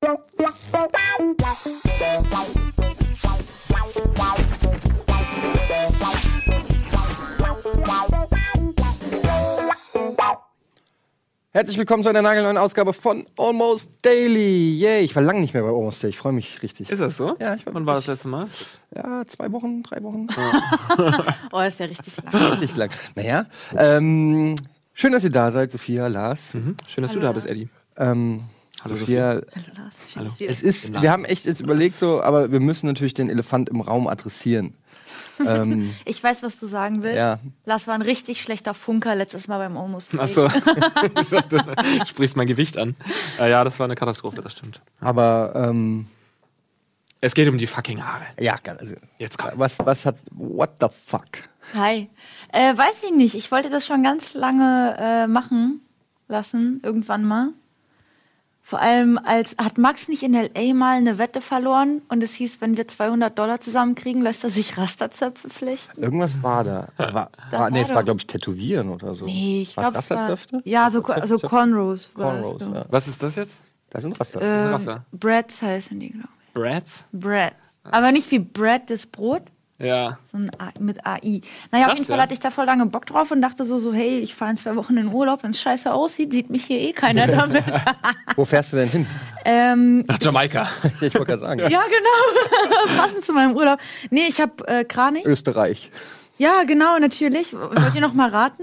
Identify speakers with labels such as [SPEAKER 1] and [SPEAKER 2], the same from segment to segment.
[SPEAKER 1] Herzlich willkommen zu einer nagelneuen Ausgabe von Almost Daily. Yay, ich war lange nicht mehr bei Almost Daily. Ich freue mich richtig.
[SPEAKER 2] Ist das so?
[SPEAKER 1] Ja, ich war
[SPEAKER 2] Wann war das letzte Mal?
[SPEAKER 1] Ja, zwei Wochen, drei Wochen.
[SPEAKER 3] Oh, ist ja richtig lang.
[SPEAKER 1] Richtig lang. Naja, ähm, schön, dass ihr da seid, Sophia, Lars.
[SPEAKER 2] Mhm. Schön, dass du da bist, Eddie.
[SPEAKER 1] Ähm,
[SPEAKER 2] Hallo,
[SPEAKER 1] Sophia,
[SPEAKER 3] Hallo Lars, wir-
[SPEAKER 1] es ist, wir haben echt jetzt überlegt so, aber wir müssen natürlich den Elefant im Raum adressieren. ähm,
[SPEAKER 3] Ich weiß, was du sagen willst.
[SPEAKER 1] Ja.
[SPEAKER 3] Lars war ein richtig schlechter Funker letztes Mal beim Almost.
[SPEAKER 2] Achso. du sprichst mein Gewicht an. Äh, ja, das war eine Katastrophe, das stimmt.
[SPEAKER 1] aber ähm,
[SPEAKER 2] Es geht um die fucking Haare.
[SPEAKER 1] ja, also,
[SPEAKER 2] Jetzt komm.
[SPEAKER 1] was, was hat, what the fuck?
[SPEAKER 3] Hi. Äh, weiß ich nicht. Ich wollte das schon ganz lange äh, machen lassen, irgendwann mal. Vor allem als hat Max nicht in LA mal eine Wette verloren und es hieß, wenn wir 200 Dollar zusammenkriegen, lässt er sich Rasterzöpfe flechten.
[SPEAKER 1] Irgendwas war da. War,
[SPEAKER 3] Da
[SPEAKER 1] war, nee, es war, glaube ich, Tätowieren oder so.
[SPEAKER 3] Nee, ich glaube
[SPEAKER 1] Rasterzöpfe?
[SPEAKER 3] ja so so
[SPEAKER 1] Zöpfe?
[SPEAKER 3] Cornrows.
[SPEAKER 1] Cornrows,
[SPEAKER 3] ich.
[SPEAKER 1] ja.
[SPEAKER 2] Was ist das jetzt?
[SPEAKER 1] Das sind Raster.
[SPEAKER 3] Ähm. Breads heißen die, glaube ich. Bread. Aber nicht wie Bread, das Brot,
[SPEAKER 2] Ja.
[SPEAKER 3] so ein A mit AI. Naja, auf
[SPEAKER 2] Krass,
[SPEAKER 3] jeden Fall
[SPEAKER 2] ja.
[SPEAKER 3] hatte ich da voll lange Bock drauf und dachte so, so hey, ich fahre in zwei Wochen in den Urlaub, wenn es scheiße aussieht, sieht mich hier eh keiner damit.
[SPEAKER 1] Wo fährst du denn hin?
[SPEAKER 3] ähm,
[SPEAKER 2] Nach Jamaika.
[SPEAKER 1] Ich wollte gerade sagen.
[SPEAKER 3] ja, genau. Passend zu meinem Urlaub. Nee, ich habe äh, Kranich.
[SPEAKER 1] Österreich.
[SPEAKER 3] Ja, genau, natürlich. Wollt ihr noch mal raten?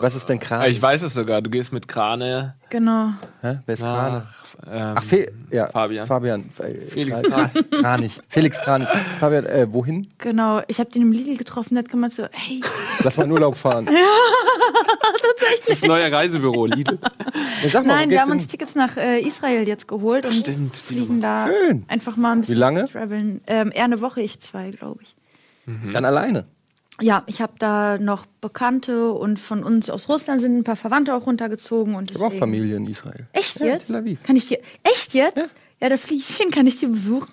[SPEAKER 1] Was ist denn Kran?
[SPEAKER 2] Ich weiß es sogar. Du gehst mit Krane
[SPEAKER 3] Genau.
[SPEAKER 1] Hä? Wer ist Kran?
[SPEAKER 2] Ähm,
[SPEAKER 1] Ach, Fe ja,
[SPEAKER 2] Fabian.
[SPEAKER 1] Fabian. Äh,
[SPEAKER 2] Felix
[SPEAKER 1] Kran- Kranich. Felix Kranich. Fabian, äh, wohin?
[SPEAKER 3] Genau. Ich habe den im Lidl getroffen, der hat gemeint so, hey,
[SPEAKER 1] Lass mal in Urlaub fahren.
[SPEAKER 2] Das ist das neue Reisebüro, Lidl.
[SPEAKER 1] Ja, sag mal,
[SPEAKER 3] Nein, wir haben uns Tickets nach äh, Israel jetzt geholt und
[SPEAKER 2] Stimmt,
[SPEAKER 3] fliegen da
[SPEAKER 1] Schön.
[SPEAKER 3] einfach mal ein bisschen
[SPEAKER 1] Wie lange?
[SPEAKER 3] traveln. Ähm, eher eine Woche, ich zwei, glaube ich.
[SPEAKER 1] Dann alleine.
[SPEAKER 3] Ja, ich habe da noch Bekannte und von uns aus Russland sind ein paar Verwandte auch runtergezogen. Und
[SPEAKER 1] Ich habe auch Familie in Israel.
[SPEAKER 3] Echt
[SPEAKER 1] Ja,
[SPEAKER 3] jetzt?
[SPEAKER 1] Tel Aviv.
[SPEAKER 3] Kann ich dir. Echt jetzt? Ja, da fliege ich hin. Kann ich die besuchen?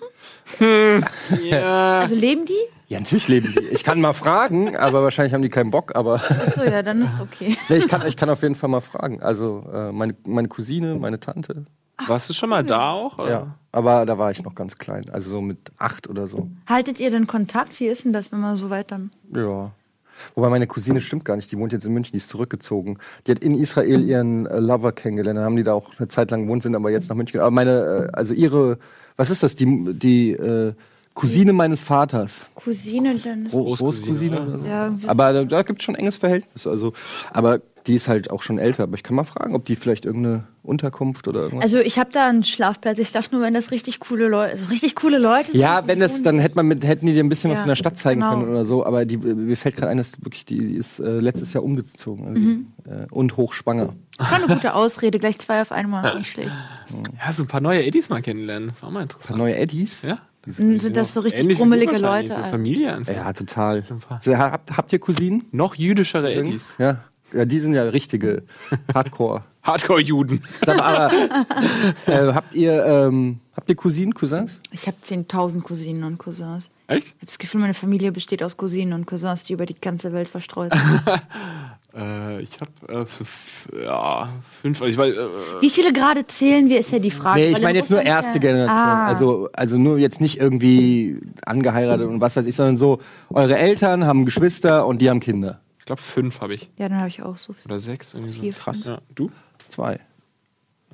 [SPEAKER 2] Ja.
[SPEAKER 3] Also leben die?
[SPEAKER 1] Ja, natürlich leben die. Ich kann mal fragen, aber wahrscheinlich haben die keinen Bock. Aber
[SPEAKER 3] Achso, ja, dann ist okay.
[SPEAKER 1] ich, kann, ich kann auf jeden Fall mal fragen. Also äh, meine, meine Cousine, meine Tante.
[SPEAKER 2] Warst du schon mal da auch? oder?
[SPEAKER 1] Ja. Aber da war ich noch ganz klein. Also so mit acht oder so.
[SPEAKER 3] Haltet ihr denn Kontakt? Wie ist denn das, wenn man so weit dann.
[SPEAKER 1] Ja. Wobei meine Cousine stimmt gar nicht, die wohnt jetzt in München, die ist zurückgezogen. Die hat in Israel ihren äh, Lover kennengelernt, dann haben die da auch eine Zeit lang gewohnt, sind aber jetzt nach München. Aber meine, äh, also ihre, was ist das, die, die äh, Cousine meines Vaters.
[SPEAKER 3] Cousine, dann ist.
[SPEAKER 1] Gro-
[SPEAKER 2] Großcousine,
[SPEAKER 1] Großcousine oder so.
[SPEAKER 3] Ja,
[SPEAKER 1] Aber da, da gibt es schon ein enges Verhältnis. Also, aber die ist halt auch schon älter. Aber ich kann mal fragen, ob die vielleicht irgendeine Unterkunft oder irgendwas.
[SPEAKER 3] Also ich habe da einen Schlafplatz. Ich dachte nur, wenn das richtig coole Leute, also richtig coole Leute
[SPEAKER 1] ja,
[SPEAKER 3] sind,
[SPEAKER 1] wenn
[SPEAKER 3] die
[SPEAKER 1] das, dann hätte man mit, hätten die dir ein bisschen was
[SPEAKER 3] Ja,
[SPEAKER 1] von der Stadt zeigen
[SPEAKER 3] genau.
[SPEAKER 1] können oder so. Aber die, mir fällt gerade ein, dass wirklich die, die ist äh, letztes Jahr umgezogen also,
[SPEAKER 3] Mhm.
[SPEAKER 1] äh, und hochschwanger.
[SPEAKER 3] Das war eine gute Ausrede, gleich zwei auf einmal. Nicht schlecht.
[SPEAKER 2] Ja, so ein paar neue Eddies mal kennenlernen. War mal interessant.
[SPEAKER 1] Neue Eddies.
[SPEAKER 2] Ja.
[SPEAKER 3] Sind das so richtig grummelige Leute?
[SPEAKER 2] So? Familie einfach.
[SPEAKER 1] Ja, total. So, habt, habt ihr Cousinen?
[SPEAKER 2] Noch jüdischere Eddies.
[SPEAKER 1] Ja. Ja, die sind ja richtige Hardcore.
[SPEAKER 2] Hardcore-Juden.
[SPEAKER 1] Aber äh, habt ihr ähm, habt ihr Cousinen, Cousins?
[SPEAKER 3] Ich habe 10.000 Cousinen und Cousins.
[SPEAKER 2] Echt?
[SPEAKER 3] Ich habe das Gefühl, meine Familie besteht aus Cousinen und Cousins, die über die ganze Welt verstreut sind.
[SPEAKER 2] Äh, ich habe äh, ja, fünf. Also ich weiß, äh,
[SPEAKER 3] Wie viele gerade zählen wir, ist ja die Frage.
[SPEAKER 1] Nee, ich
[SPEAKER 3] in
[SPEAKER 1] meine jetzt nur erste
[SPEAKER 3] ja-
[SPEAKER 1] Generation.
[SPEAKER 3] Ah.
[SPEAKER 1] Also, also nur jetzt nicht irgendwie angeheiratet und was weiß ich, sondern so, eure Eltern haben Geschwister und die haben Kinder.
[SPEAKER 2] Ich glaube fünf habe ich.
[SPEAKER 3] Ja, dann habe ich auch so viel.
[SPEAKER 2] Oder sechs. Irgendwie so.
[SPEAKER 3] Vier,
[SPEAKER 2] Krass. Ja. Du?
[SPEAKER 1] Zwei.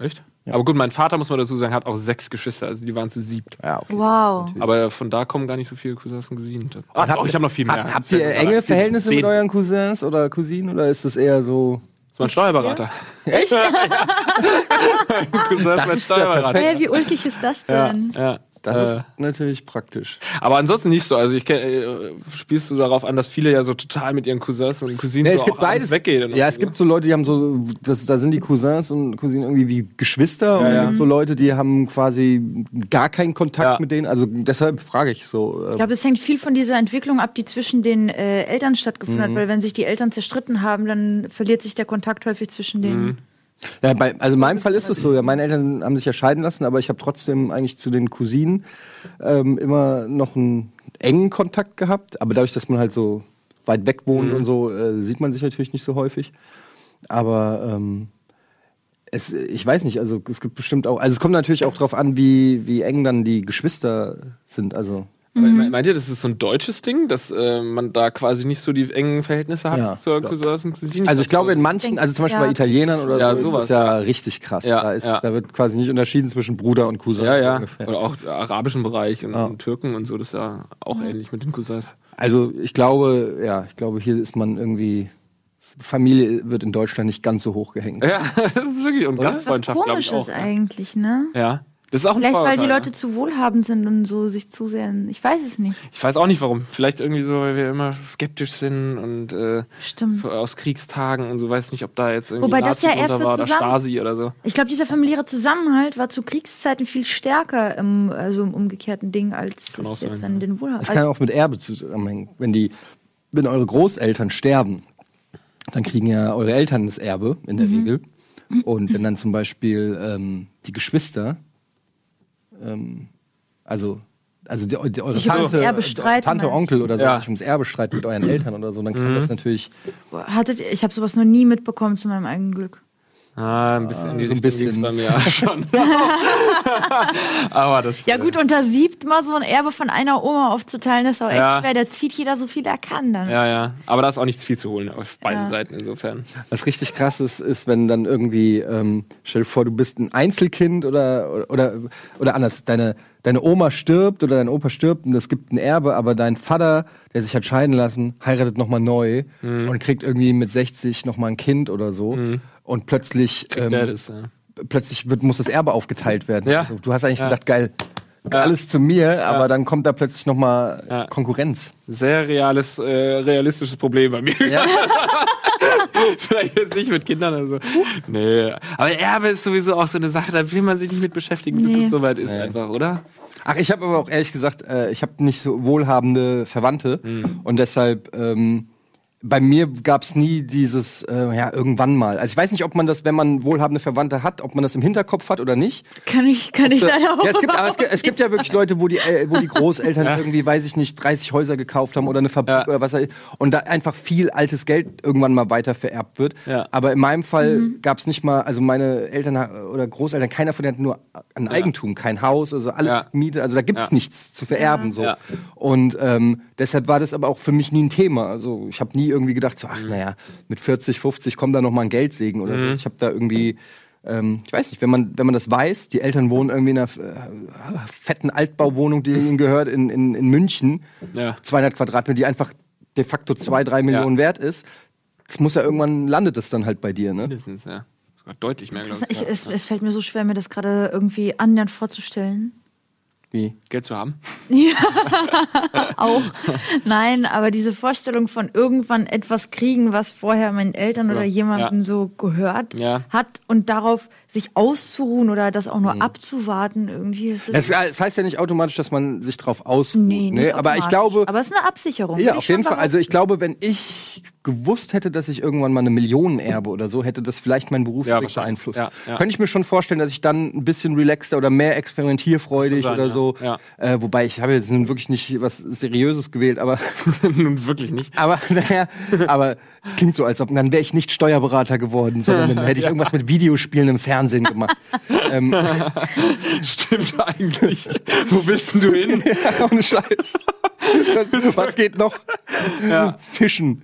[SPEAKER 2] Echt? Aber gut, mein Vater, muss man dazu sagen, hat auch sechs Geschwister. Also die waren zu siebt.
[SPEAKER 1] Ja, okay.
[SPEAKER 3] Wow.
[SPEAKER 2] Aber von da kommen gar nicht so viele Cousins und Cousinen. Ah,
[SPEAKER 1] Habt-
[SPEAKER 2] doch, ich habe noch viel mehr.
[SPEAKER 1] Habt, habt ihr enge. Verhältnisse
[SPEAKER 2] Zehn.
[SPEAKER 1] mit euren Cousins oder Cousinen oder ist das eher so.
[SPEAKER 2] Das war ein Steuerberater.
[SPEAKER 1] Echt?
[SPEAKER 2] Mein Cousin ist mein
[SPEAKER 1] ist ja
[SPEAKER 2] Steuerberater.
[SPEAKER 1] perfekt.
[SPEAKER 3] Hey, wie ulkig ist das denn?
[SPEAKER 2] Ja.
[SPEAKER 1] Das
[SPEAKER 2] Äh,
[SPEAKER 1] ist natürlich praktisch.
[SPEAKER 2] aber ansonsten nicht so. Also ich kenn, äh, spielst du darauf an, dass viele ja so total mit ihren Cousins und Cousinen
[SPEAKER 1] Ja, es
[SPEAKER 2] so
[SPEAKER 1] gibt
[SPEAKER 2] auch abends
[SPEAKER 1] beides.
[SPEAKER 2] weggehen. und
[SPEAKER 1] Ja, es
[SPEAKER 2] so.
[SPEAKER 1] gibt so Leute, die haben so, das, da sind die Cousins und Cousinen irgendwie wie Geschwister und
[SPEAKER 2] Ja,
[SPEAKER 1] es
[SPEAKER 2] ja.
[SPEAKER 1] gibt so Leute, die haben quasi gar keinen Kontakt
[SPEAKER 2] Ja.
[SPEAKER 1] mit denen. Also deshalb frage ich so. äh,
[SPEAKER 3] Ich glaube, es hängt viel von dieser Entwicklung ab, die zwischen den äh, Eltern stattgefunden
[SPEAKER 1] Mhm.
[SPEAKER 3] hat, weil wenn sich die Eltern zerstritten haben, dann verliert sich der Kontakt häufig zwischen denen.
[SPEAKER 1] Ja, bei, also in meinem Fall ist es so. Ja, meine Eltern haben sich ja scheiden lassen, aber ich habe trotzdem eigentlich zu den Cousinen ähm, immer noch einen engen Kontakt gehabt. Aber dadurch, dass man halt so weit weg wohnt und so, äh, sieht man sich natürlich nicht so häufig. Aber ähm, es, ich weiß nicht, also es gibt bestimmt auch, also es kommt natürlich auch drauf an, wie, wie eng dann die Geschwister sind. Also
[SPEAKER 2] Me- Meint ihr, das ist so ein deutsches Ding, dass äh, man da quasi nicht so die engen Verhältnisse hat
[SPEAKER 1] Ja.
[SPEAKER 2] zur Cousins und Cousinen?
[SPEAKER 1] Also ich glaube in manchen, also zum Beispiel
[SPEAKER 3] ja.
[SPEAKER 1] bei Italienern oder
[SPEAKER 2] Ja,
[SPEAKER 1] so, ist
[SPEAKER 2] sowas,
[SPEAKER 1] es ja, richtig krass.
[SPEAKER 2] Ja,
[SPEAKER 1] da, ist,
[SPEAKER 2] ja.
[SPEAKER 1] da wird quasi nicht unterschieden zwischen Bruder und Cousin.
[SPEAKER 2] Ja, ja.
[SPEAKER 1] ungefähr.
[SPEAKER 2] Oder auch im arabischen Bereich und,
[SPEAKER 1] Ja.
[SPEAKER 2] und Türken und so, das ist ja auch ähnlich mit den Cousins.
[SPEAKER 1] Also ich glaube, ja, ich glaube, hier ist man irgendwie, Familie wird in Deutschland nicht ganz so hoch gehängt.
[SPEAKER 2] Ja, das ist wirklich. Und Gastfreundschaft, glaube ich
[SPEAKER 3] komisches
[SPEAKER 2] auch. ne?
[SPEAKER 3] eigentlich, ne?
[SPEAKER 2] Ja. Das ist auch ein
[SPEAKER 3] Vielleicht, weil die
[SPEAKER 2] Vorurteil,
[SPEAKER 3] Leute zu wohlhabend sind und so sich zu sehr. Ich weiß es nicht.
[SPEAKER 2] Ich weiß auch nicht warum. Vielleicht irgendwie so, weil wir immer skeptisch sind und äh,
[SPEAKER 3] Stimmt.
[SPEAKER 2] aus Kriegstagen und so. Weiß nicht, ob da jetzt irgendwie
[SPEAKER 3] Wobei das ja eher für
[SPEAKER 2] war oder
[SPEAKER 3] zusammen-
[SPEAKER 2] Stasi oder so.
[SPEAKER 3] Ich glaube, dieser familiäre Zusammenhalt war zu Kriegszeiten viel stärker im, also im umgekehrten Ding, als
[SPEAKER 2] Kann
[SPEAKER 3] es jetzt
[SPEAKER 2] sein,
[SPEAKER 3] an den Wohlhabenden.
[SPEAKER 1] Das kann auch mit Erbe zusammenhängen. Wenn die, wenn eure Großeltern sterben, dann kriegen ja eure Eltern das Erbe in der Regel. Und wenn dann zum Beispiel ähm, die Geschwister, ähm, also also die, die, eure Tante, Tante? Onkel oder so,
[SPEAKER 2] Ja.
[SPEAKER 1] sich ums Erbe streiten mit euren Eltern oder so, dann kann das natürlich
[SPEAKER 3] Hattet, ich habe sowas noch nie mitbekommen zu meinem eigenen Glück.
[SPEAKER 2] Ah, ein bisschen in die
[SPEAKER 1] so ein bisschen.
[SPEAKER 2] bei mir auch schon. Aber das.
[SPEAKER 3] Ja gut, unter siebt mal so ein Erbe von einer Oma aufzuteilen, ist auch echt
[SPEAKER 2] Ja.
[SPEAKER 3] schwer. Da zieht jeder so viel er kann dann.
[SPEAKER 2] äh, Ja, ja. Aber da ist auch nichts viel zu holen auf beiden
[SPEAKER 3] Ja.
[SPEAKER 2] Seiten insofern.
[SPEAKER 1] Was richtig krass ist, ist, wenn dann irgendwie, ähm, stell dir vor, du bist ein Einzelkind oder, oder, oder, anders, deine, deine Oma stirbt oder dein Opa stirbt und es gibt ein Erbe, aber dein Vater, der sich hat scheiden lassen, heiratet nochmal neu
[SPEAKER 2] Mhm.
[SPEAKER 1] und kriegt irgendwie mit 60 nochmal ein Kind oder so. Und plötzlich, ähm,
[SPEAKER 2] ist, ja.
[SPEAKER 1] plötzlich wird, muss das Erbe aufgeteilt werden.
[SPEAKER 2] Ja.
[SPEAKER 1] Also, du hast eigentlich
[SPEAKER 2] Ja.
[SPEAKER 1] gedacht, geil,
[SPEAKER 2] Ja.
[SPEAKER 1] alles zu mir, aber dann kommt da plötzlich nochmal
[SPEAKER 2] Ja.
[SPEAKER 1] Konkurrenz.
[SPEAKER 2] Sehr reales, äh, realistisches Problem bei mir.
[SPEAKER 1] Ja.
[SPEAKER 2] Vielleicht jetzt nicht mit Kindern oder so. Nee. Aber Erbe ist sowieso auch so eine Sache, da will man sich nicht mit beschäftigen, bis
[SPEAKER 3] Nee.
[SPEAKER 2] es soweit ist, einfach, oder?
[SPEAKER 1] Ach, ich habe aber auch ehrlich gesagt, äh, ich habe nicht so wohlhabende Verwandte
[SPEAKER 2] Mhm.
[SPEAKER 1] und deshalb ähm, bei mir gab es nie dieses, äh, ja, irgendwann mal. Also ich weiß nicht, ob man das, wenn man wohlhabende Verwandte hat, ob man das im Hinterkopf hat oder nicht.
[SPEAKER 3] Kann ich, kann ich leider auch
[SPEAKER 1] Ja, es, gibt, aber es, gibt, es gibt ja wirklich Leute, wo die, äh, wo die Großeltern irgendwie, weiß ich nicht, 30 Häuser gekauft haben oder eine Fabrik
[SPEAKER 2] Ja.
[SPEAKER 1] oder was auch- und da einfach viel altes Geld irgendwann mal weiter vererbt wird.
[SPEAKER 2] Ja.
[SPEAKER 1] Aber in meinem Fall
[SPEAKER 3] Mhm.
[SPEAKER 1] gab es nicht mal, also meine Eltern oder Großeltern, keiner von denen hat nur ein Eigentum, kein Haus, also alles
[SPEAKER 2] Ja.
[SPEAKER 1] Miete, also da gibt's
[SPEAKER 2] Ja.
[SPEAKER 1] nichts zu vererben. So.
[SPEAKER 2] Ja.
[SPEAKER 1] Und ähm, deshalb war das aber auch für mich nie ein Thema. Also ich habe nie irgendwie gedacht, so, ach
[SPEAKER 2] Mhm.
[SPEAKER 1] naja, mit 40, 50 kommt da noch mal ein Geldsegen oder so. Ich habe da irgendwie ähm, ich weiß nicht, wenn man, wenn man das weiß, die Eltern wohnen irgendwie in einer äh, fetten Altbauwohnung, die ihnen gehört, in, in, in München,
[SPEAKER 2] Ja.
[SPEAKER 1] 200 Quadratmeter, die einfach de facto zwei, drei Millionen wert ist. Das muss ja irgendwann, landet das dann halt bei dir, ne?
[SPEAKER 2] Mindestens, ja. Deutlich mehr, glaube ich.
[SPEAKER 3] ich, es, es fällt mir so schwer, mir das gerade irgendwie annähernd vorzustellen.
[SPEAKER 1] Wie?
[SPEAKER 2] Geld zu haben.
[SPEAKER 3] Auch. Nein, aber diese Vorstellung von irgendwann etwas kriegen, was vorher meinen Eltern
[SPEAKER 2] So,
[SPEAKER 3] oder jemandem
[SPEAKER 2] ja.
[SPEAKER 3] so gehört
[SPEAKER 2] Ja.
[SPEAKER 3] hat und darauf sich auszuruhen oder das auch nur
[SPEAKER 2] Mhm.
[SPEAKER 3] abzuwarten irgendwie. Das
[SPEAKER 1] Es, es heißt ja nicht automatisch, dass man sich drauf ausruht.
[SPEAKER 3] nee, nicht
[SPEAKER 1] ne? Aber ich glaube,
[SPEAKER 3] Aber es ist eine Absicherung.
[SPEAKER 1] Ja, auf jeden Fall. Also ich glaube, wenn ich gewusst hätte, dass ich irgendwann mal eine Million erbe oder so, hätte das vielleicht meinen
[SPEAKER 2] Ja,
[SPEAKER 1] Berufsweg
[SPEAKER 2] wahrscheinlich.
[SPEAKER 1] beeinflusst.
[SPEAKER 2] Ja, ja.
[SPEAKER 1] Könnte ich mir schon vorstellen, dass ich dann ein bisschen relaxter oder mehr experimentierfreudig
[SPEAKER 2] sein,
[SPEAKER 1] oder
[SPEAKER 2] ja.
[SPEAKER 1] so.
[SPEAKER 2] Ja.
[SPEAKER 1] Äh, wobei ich habe jetzt nun wirklich nicht was Seriöses gewählt, aber
[SPEAKER 2] Nun wirklich nicht.
[SPEAKER 1] aber naja, aber es klingt so, als ob dann wäre ich nicht Steuerberater geworden, sondern dann hätte ich irgendwas mit Videospielen im Fernsehen gemacht. ähm,
[SPEAKER 2] Stimmt eigentlich. Wo willst denn du hin?
[SPEAKER 1] ohne Scheiß. Was geht noch? Fischen.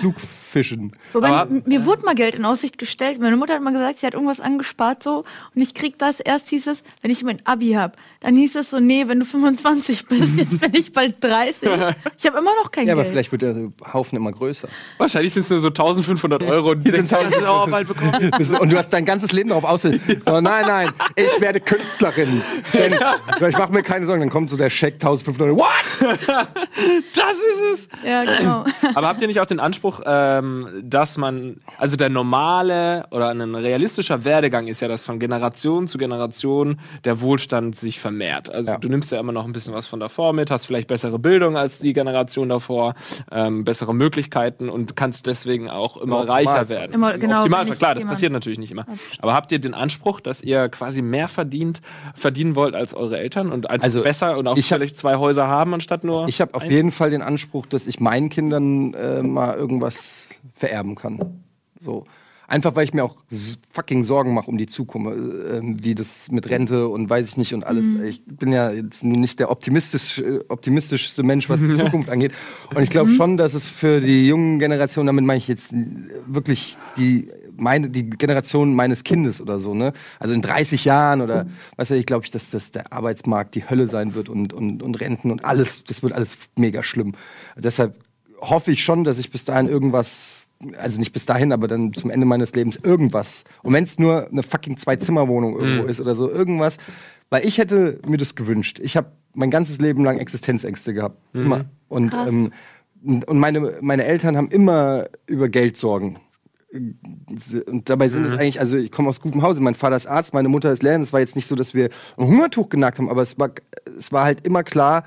[SPEAKER 1] Flugfischen.
[SPEAKER 3] Wobei,
[SPEAKER 2] Aber-
[SPEAKER 3] mir wurde mal Geld in Aussicht gestellt. Meine Mutter hat mal gesagt, sie hat irgendwas angespart so und ich krieg das. Erst hieß es, wenn ich mein Abi hab. Dann hieß es so, nee, wenn du 25 bist, jetzt bin ich bald 30. Ich habe immer noch kein
[SPEAKER 1] Ja, aber
[SPEAKER 3] Geld.
[SPEAKER 1] vielleicht wird der Haufen immer größer.
[SPEAKER 2] Wahrscheinlich sind es nur so 1500 Euro. Und denkst,
[SPEAKER 1] sind
[SPEAKER 2] du, das auch bald bekommen.
[SPEAKER 1] Und du hast dein ganzes Leben darauf ausgelegt. So, nein, nein, ich werde Künstlerin. Denn, ich mache mir keine Sorgen, dann kommt so der Scheck 1500 What?
[SPEAKER 2] Das ist es.
[SPEAKER 3] Ja, genau.
[SPEAKER 2] Aber habt ihr nicht auch den Anspruch, ähm, dass man, also der normale oder ein realistischer Werdegang ist ja, dass von Generation zu Generation der Wohlstand sich vermehrt. Also
[SPEAKER 1] Ja.
[SPEAKER 2] du nimmst ja immer noch ein bisschen was von davor mit, hast vielleicht bessere Bildung als die Generation davor, ähm, bessere Möglichkeiten und kannst deswegen auch immer
[SPEAKER 1] Im
[SPEAKER 2] reicher werden.
[SPEAKER 3] Immer-
[SPEAKER 2] Im
[SPEAKER 3] genau,
[SPEAKER 2] Optimalfall, klar, das passiert natürlich nicht immer. Aber habt ihr den Anspruch, dass ihr quasi mehr verdient, verdienen wollt als eure Eltern und
[SPEAKER 1] Also,
[SPEAKER 2] besser und auch
[SPEAKER 1] ich hab-
[SPEAKER 2] vielleicht zwei Häuser haben anstatt nur
[SPEAKER 1] Ich habe auf jeden Fall den Anspruch, dass ich meinen Kindern äh, mal irgendwas vererben kann. So. Einfach weil ich mir auch fucking Sorgen mache um die Zukunft, äh, wie das mit Rente und weiß ich nicht und alles. Ich bin ja jetzt nun nicht der optimistisch, äh, optimistischste Mensch, was die Zukunft angeht. Und ich glaube schon, dass es für die jungen Generationen, damit meine ich jetzt wirklich die meine die Generation meines Kindes oder so, ne? Also in 30 Jahren oder was weiß ich, glaube ich, dass das der Arbeitsmarkt die Hölle sein wird und, und, und Renten und alles, das wird alles mega schlimm. Deshalb hoffe ich schon, dass ich bis dahin irgendwas, also nicht bis dahin, aber dann zum Ende meines Lebens irgendwas. Und wenn es nur eine fucking Zwei-Zimmer-Wohnung irgendwo ist oder so, irgendwas. Weil ich hätte mir das gewünscht. Ich habe mein ganzes Leben lang Existenzängste gehabt. Immer. Und, ähm, und meine, meine Eltern haben immer über Geld Sorgen. Und dabei sind es eigentlich, also ich komme aus gutem Hause, mein Vater ist Arzt, meine Mutter ist Lehrerin. Es war jetzt nicht so, dass wir ein Hungertuch genagt haben, aber es war, es war halt immer klar,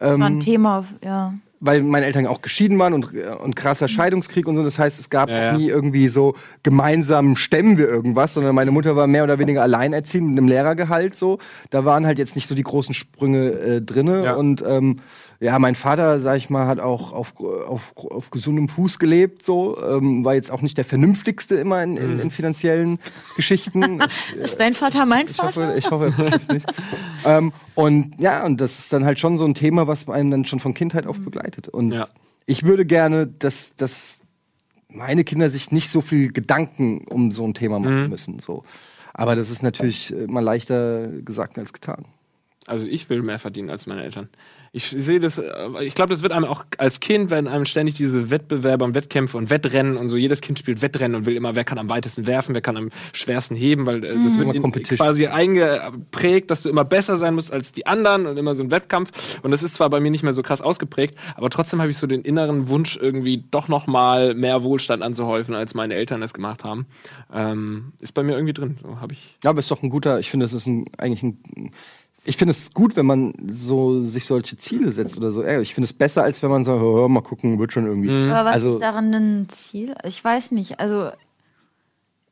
[SPEAKER 3] war ein Thema, ja.
[SPEAKER 1] Weil meine Eltern auch geschieden waren und, und krasser Scheidungskrieg und so. Das heißt, es gab
[SPEAKER 2] Ja, ja.
[SPEAKER 1] nie irgendwie so gemeinsam stemmen wir irgendwas, sondern meine Mutter war mehr oder weniger alleinerziehend mit einem Lehrergehalt so. Da waren halt jetzt nicht so die großen Sprünge äh, drinne
[SPEAKER 2] Ja.
[SPEAKER 1] und ähm, ja, mein Vater, sag ich mal, hat auch auf, auf, auf gesundem Fuß gelebt, so, ähm, war jetzt auch nicht der vernünftigste immer in,
[SPEAKER 2] Mhm.
[SPEAKER 1] in, in finanziellen Geschichten.
[SPEAKER 3] Ist dein Vater mein
[SPEAKER 1] Ich
[SPEAKER 3] Vater?
[SPEAKER 1] hoffe, ich hoffe, er es nicht. ähm, und ja, und das ist dann halt schon so ein Thema, was einen dann schon von Kindheit auf begleitet. Und
[SPEAKER 2] Ja.
[SPEAKER 1] ich würde gerne, dass, dass meine Kinder sich nicht so viel Gedanken um so ein Thema machen müssen. So. Aber das ist natürlich immer leichter gesagt als getan.
[SPEAKER 2] Also ich will mehr verdienen als meine Eltern. Ich sehe das, äh, ich glaube, das wird einem auch als Kind, wenn einem ständig diese Wettbewerbe und Wettkämpfe und Wettrennen und so, jedes Kind spielt Wettrennen und will immer, wer kann am weitesten werfen, wer kann am schwersten heben, weil äh, das wird in,
[SPEAKER 1] Competition.
[SPEAKER 2] quasi eingeprägt, dass du immer besser sein musst als die anderen und immer so ein Wettkampf. Und das ist zwar bei mir nicht mehr so krass ausgeprägt, aber trotzdem habe ich so den inneren Wunsch, irgendwie doch noch mal mehr Wohlstand anzuhäufen, als meine Eltern es gemacht haben. Ähm, ist bei mir irgendwie drin. So habe ich.
[SPEAKER 1] Ja, aber ist doch ein guter, ich finde, das ist ein, eigentlich ein. Ich finde es gut, wenn man so sich solche Ziele setzt oder so. Ey, Ich finde es besser, als wenn man sagt, hör, mal gucken, wird schon irgendwie.
[SPEAKER 3] Aber was
[SPEAKER 1] Also-
[SPEAKER 3] ist daran ein Ziel? Ich weiß nicht. Also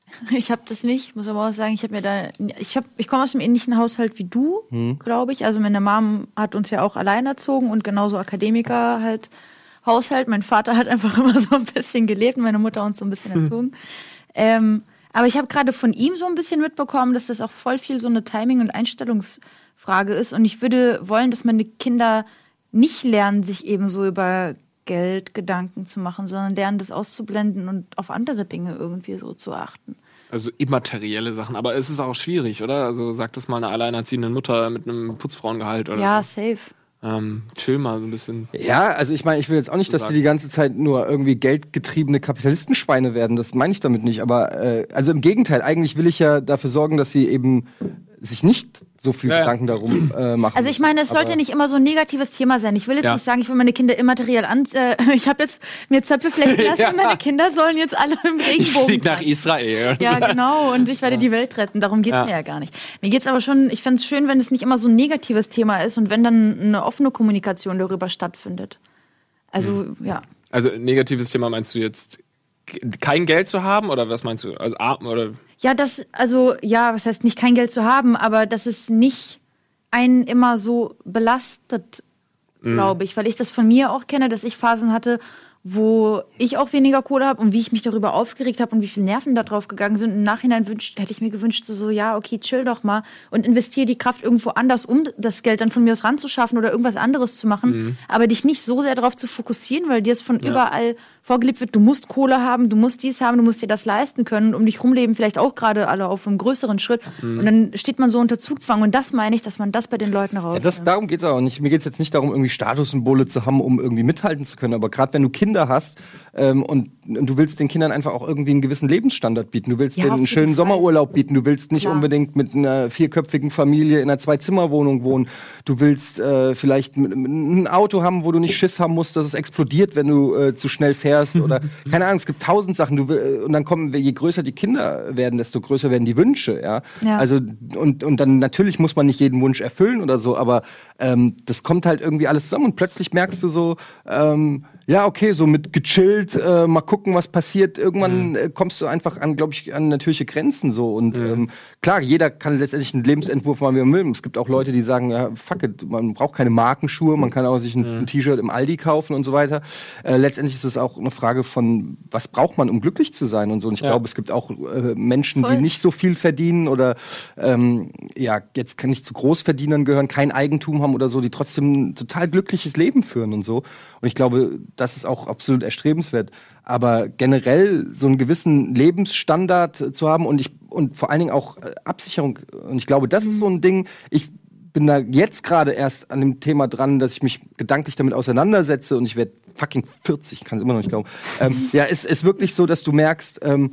[SPEAKER 3] ich habe das nicht, muss aber auch sagen, ich habe mir da, ich habe, ich komme aus einem ähnlichen Haushalt wie du,
[SPEAKER 1] Hm.
[SPEAKER 3] glaube ich. Also meine Mom hat uns ja auch allein erzogen und genauso Akademiker halt Haushalt. Mein Vater hat einfach immer so ein bisschen gelebt, und meine Mutter uns so ein bisschen
[SPEAKER 1] Hm.
[SPEAKER 3] erzogen. Ähm, aber ich habe gerade von ihm so ein bisschen mitbekommen, dass das auch voll viel so eine Timing- und Einstellungsfrage ist. Und ich würde wollen, dass meine Kinder nicht lernen, sich eben so über Geld Gedanken zu machen, sondern lernen, das auszublenden und auf andere Dinge irgendwie so zu achten.
[SPEAKER 2] Also immaterielle Sachen, aber es ist auch schwierig, oder? Also sagt das mal einer alleinerziehenden Mutter mit einem Putzfrauengehalt oder
[SPEAKER 3] Ja,
[SPEAKER 2] so.
[SPEAKER 3] safe.
[SPEAKER 2] Ähm, chill mal so ein bisschen.
[SPEAKER 1] Ja, also ich meine, ich will jetzt auch nicht, dass die die ganze Zeit nur irgendwie geldgetriebene Kapitalistenschweine werden. Das meine ich damit nicht. Aber äh, also im Gegenteil, eigentlich will ich ja dafür sorgen, dass sie eben sich nicht so viel
[SPEAKER 2] Ja.
[SPEAKER 1] Gedanken darum äh, machen.
[SPEAKER 3] Also ich meine, es sollte nicht immer so ein negatives Thema sein. Ich will jetzt
[SPEAKER 2] Ja.
[SPEAKER 3] nicht sagen, ich will meine Kinder immateriell an. Äh, ich habe jetzt mir Zöpfe flechten lassen.
[SPEAKER 2] Ja.
[SPEAKER 3] Meine Kinder sollen jetzt alle im
[SPEAKER 2] Ich
[SPEAKER 3] Regenbogen.
[SPEAKER 2] flieg nach. Israel.
[SPEAKER 3] Ja, genau. Und ich werde die Welt retten. Darum geht's
[SPEAKER 2] Ja.
[SPEAKER 3] mir ja gar nicht. Mir geht's aber schon, ich fände es schön, wenn es nicht immer so ein negatives Thema ist und wenn dann eine offene Kommunikation darüber stattfindet. Also, ja.
[SPEAKER 2] Also negatives Thema meinst du jetzt kein Geld zu haben oder was meinst du? Also arm oder
[SPEAKER 3] Ja, das, also, ja, was heißt nicht kein Geld zu haben, aber dass es nicht einen immer so belastet, glaube ich, weil ich das von mir auch kenne, dass ich Phasen hatte, wo ich auch weniger Kohle habe und wie ich mich darüber aufgeregt habe und wie viel Nerven da drauf gegangen sind. Im Nachhinein wünscht, hätte ich mir gewünscht, so, so, ja, okay, chill doch mal und investiere die Kraft irgendwo anders, um das Geld dann von mir aus ranzuschaffen oder irgendwas anderes zu machen. Aber dich nicht so sehr darauf zu fokussieren, weil dir es von überall vorgelebt wird, du musst Kohle haben, du musst dies haben, du musst dir das leisten können. Und um dich rumleben vielleicht auch gerade alle auf einem größeren Schritt. Und dann steht man so unter Zugzwang. Und das meine ich, dass man das bei den Leuten raus.
[SPEAKER 1] Ja, das, darum geht es auch nicht. Mir geht es jetzt nicht darum, irgendwie Statussymbole zu haben, um irgendwie mithalten zu können. Aber gerade wenn du Kinder hast ähm, und, und du willst den Kindern einfach auch irgendwie einen gewissen Lebensstandard bieten, du willst
[SPEAKER 3] Ja,
[SPEAKER 1] denen einen schönen
[SPEAKER 3] Fall.
[SPEAKER 1] Sommerurlaub bieten, du willst nicht
[SPEAKER 3] Klar.
[SPEAKER 1] unbedingt mit einer vierköpfigen Familie in einer Zwei-Zimmer-Wohnung wohnen, du willst äh, vielleicht ein Auto haben, wo du nicht Schiss haben musst, dass es explodiert, wenn du äh, zu schnell fährst oder keine Ahnung, es gibt tausend Sachen. Du, will- und dann kommen, je größer die Kinder werden, desto größer werden die Wünsche, ja.
[SPEAKER 3] Ja.
[SPEAKER 1] Also und, und dann natürlich muss man nicht jeden Wunsch erfüllen oder so, aber ähm, das kommt halt irgendwie alles zusammen und plötzlich merkst du so, ähm, ja, okay, so mit gechillt, äh, mal gucken, was passiert. Irgendwann äh, kommst du einfach an, glaube ich, an natürliche Grenzen so. Und ähm, klar, jeder kann letztendlich einen Lebensentwurf machen, wie er will. Es gibt auch Leute, die sagen, ja, fuck it, man braucht keine Markenschuhe, man kann auch sich ein, ein T-Shirt im Aldi kaufen und so weiter. Äh, letztendlich ist es auch eine Frage von, was braucht man, um glücklich zu sein und so. Und ich
[SPEAKER 2] Ja.
[SPEAKER 1] glaube, es gibt auch äh, Menschen,
[SPEAKER 3] Voll.
[SPEAKER 1] die nicht so viel verdienen oder ähm, ja, jetzt kann ich zu Großverdienern gehören, kein Eigentum haben oder so, die trotzdem ein total glückliches Leben führen und so. Und ich glaube, das ist auch absolut erstrebenswert. Aber generell so einen gewissen Lebensstandard zu haben und ich und vor allen Dingen auch äh, Absicherung. Und ich glaube, das ist so ein Ding. Ich bin da jetzt gerade erst an dem Thema dran, dass ich mich gedanklich damit auseinandersetze und ich werde fucking 40, ich kann es immer noch nicht glauben. ähm, ja, es ist wirklich so, dass du merkst, ähm,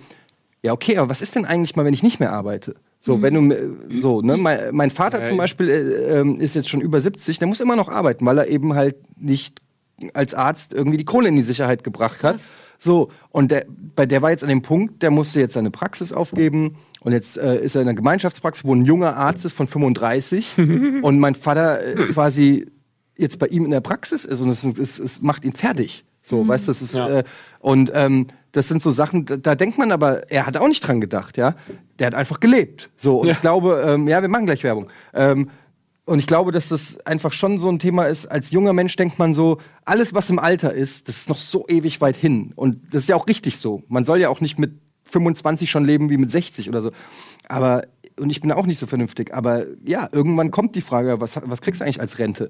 [SPEAKER 1] ja, okay, aber was ist denn eigentlich mal, wenn ich nicht mehr arbeite? So, wenn du, äh, so, ne, mein, mein Vater
[SPEAKER 2] Ja,
[SPEAKER 1] zum. Beispiel äh, ähm, ist jetzt schon über 70, der muss immer noch arbeiten, weil er eben halt nicht als Arzt irgendwie die Kohle in die Sicherheit gebracht hat. So, und der, bei der war jetzt an dem Punkt, der musste jetzt seine Praxis aufgeben und jetzt äh, ist er in einer Gemeinschaftspraxis, wo ein junger Arzt ist von 35 und mein Vater äh, quasi jetzt bei ihm in der Praxis ist und es, es, es macht ihn fertig. So, weißt du, das ist,
[SPEAKER 2] Ja.
[SPEAKER 1] äh, und ähm, das sind so Sachen, da, da denkt man aber, er hat auch nicht dran gedacht, ja. Der hat einfach gelebt. So, und
[SPEAKER 2] Ja.
[SPEAKER 1] ich glaube, ähm, ja, wir machen gleich Werbung. Ähm, und ich glaube, dass das einfach schon so ein Thema ist. Als junger Mensch denkt man so, alles, was im Alter ist, das ist noch so ewig weit hin. Und das ist ja auch richtig so. Man soll ja auch nicht mit 25 schon leben wie mit 60 oder so. Aber, und ich bin auch nicht so vernünftig, aber ja, irgendwann kommt die Frage, was, was kriegst du eigentlich als Rente?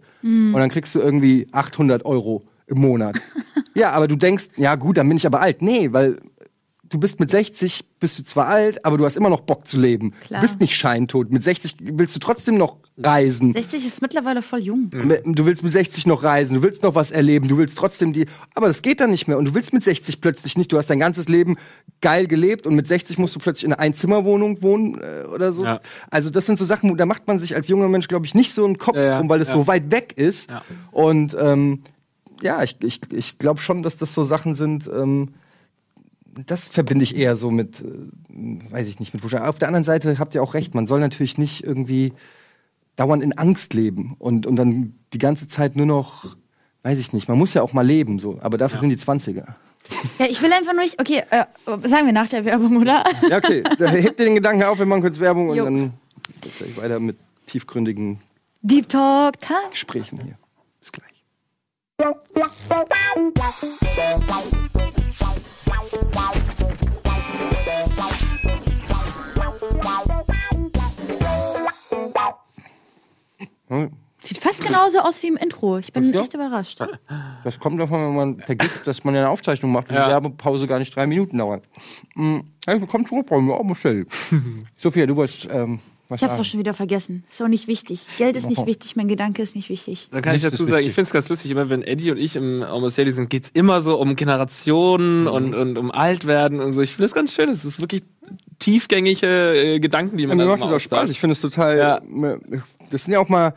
[SPEAKER 1] Und dann kriegst du irgendwie 800 Euro im Monat. ja, aber du denkst, ja gut, dann bin ich aber alt. Nee, weil du bist mit 60, bist du zwar alt, aber du hast immer noch Bock zu leben.
[SPEAKER 3] Klar.
[SPEAKER 1] Du bist nicht scheintot. Mit 60 willst du trotzdem noch reisen.
[SPEAKER 3] 60 ist mittlerweile voll jung.
[SPEAKER 1] Mit- Du willst mit 60 noch reisen, du willst noch was erleben, du willst trotzdem die. Aber das geht dann nicht mehr. Und du willst mit 60 plötzlich nicht. Du hast dein ganzes Leben geil gelebt und mit 60 musst du plötzlich in einer Einzimmerwohnung wohnen äh, oder so.
[SPEAKER 2] Ja.
[SPEAKER 1] Also, das sind so Sachen, wo- da macht man sich als junger Mensch, glaube ich, nicht so einen Kopf
[SPEAKER 2] Ja, ja,
[SPEAKER 1] drum, weil
[SPEAKER 2] ja.
[SPEAKER 1] so weit weg ist.
[SPEAKER 2] Ja.
[SPEAKER 1] Und ähm, ja, ich, ich, ich glaube schon, dass das so Sachen sind. Ähm, das verbinde ich eher so mit, äh, weiß ich nicht, mit Wuschel. Auf der anderen Seite habt ihr auch recht, man soll natürlich nicht irgendwie dauernd in Angst leben und, und dann die ganze Zeit nur noch, weiß ich nicht, man muss ja auch mal leben, so. Aber dafür sind die 20er.
[SPEAKER 3] Ja, ich will einfach nur nicht. Okay, äh, sagen wir nach der Werbung, oder?
[SPEAKER 1] Ja, okay, da hebt ihr den Gedanken auf, wir machen kurz Werbung und
[SPEAKER 3] Jo.
[SPEAKER 1] dann geht's gleich weiter mit tiefgründigen
[SPEAKER 3] Deep Talk Time.
[SPEAKER 1] Gesprächen hier. Bis gleich. Hm,
[SPEAKER 3] Sieht fast genauso aus wie im Intro. Ich bin
[SPEAKER 1] Ja.
[SPEAKER 3] echt überrascht.
[SPEAKER 1] Das kommt davon, wenn man vergisst, dass man ja eine Aufzeichnung macht und
[SPEAKER 2] Ja.
[SPEAKER 1] die Werbepause gar nicht drei Minuten dauert. Mhm. Hey, willkommen zurück, brauchen wir auch Michelle. Sophia, du wolltest ähm, was
[SPEAKER 3] Ich hab's
[SPEAKER 1] sagen.
[SPEAKER 3] auch schon wieder vergessen. Ist auch nicht wichtig. Geld ist nicht wichtig, mein Gedanke ist nicht wichtig.
[SPEAKER 2] Da kann ich
[SPEAKER 1] Nichts
[SPEAKER 2] dazu
[SPEAKER 1] ist
[SPEAKER 2] sagen, ich finde es ganz lustig, immer wenn Eddie und ich im Almost Daily sind, geht es immer so um Generationen und, und um Altwerden und so. Ich finde es ganz schön. Es ist wirklich tiefgängige äh, Gedanken, die
[SPEAKER 1] Ja,
[SPEAKER 2] man
[SPEAKER 1] mir
[SPEAKER 2] da
[SPEAKER 1] macht das auch Spaß. Ich finde es total.
[SPEAKER 2] Ja.
[SPEAKER 1] Das sind ja auch mal.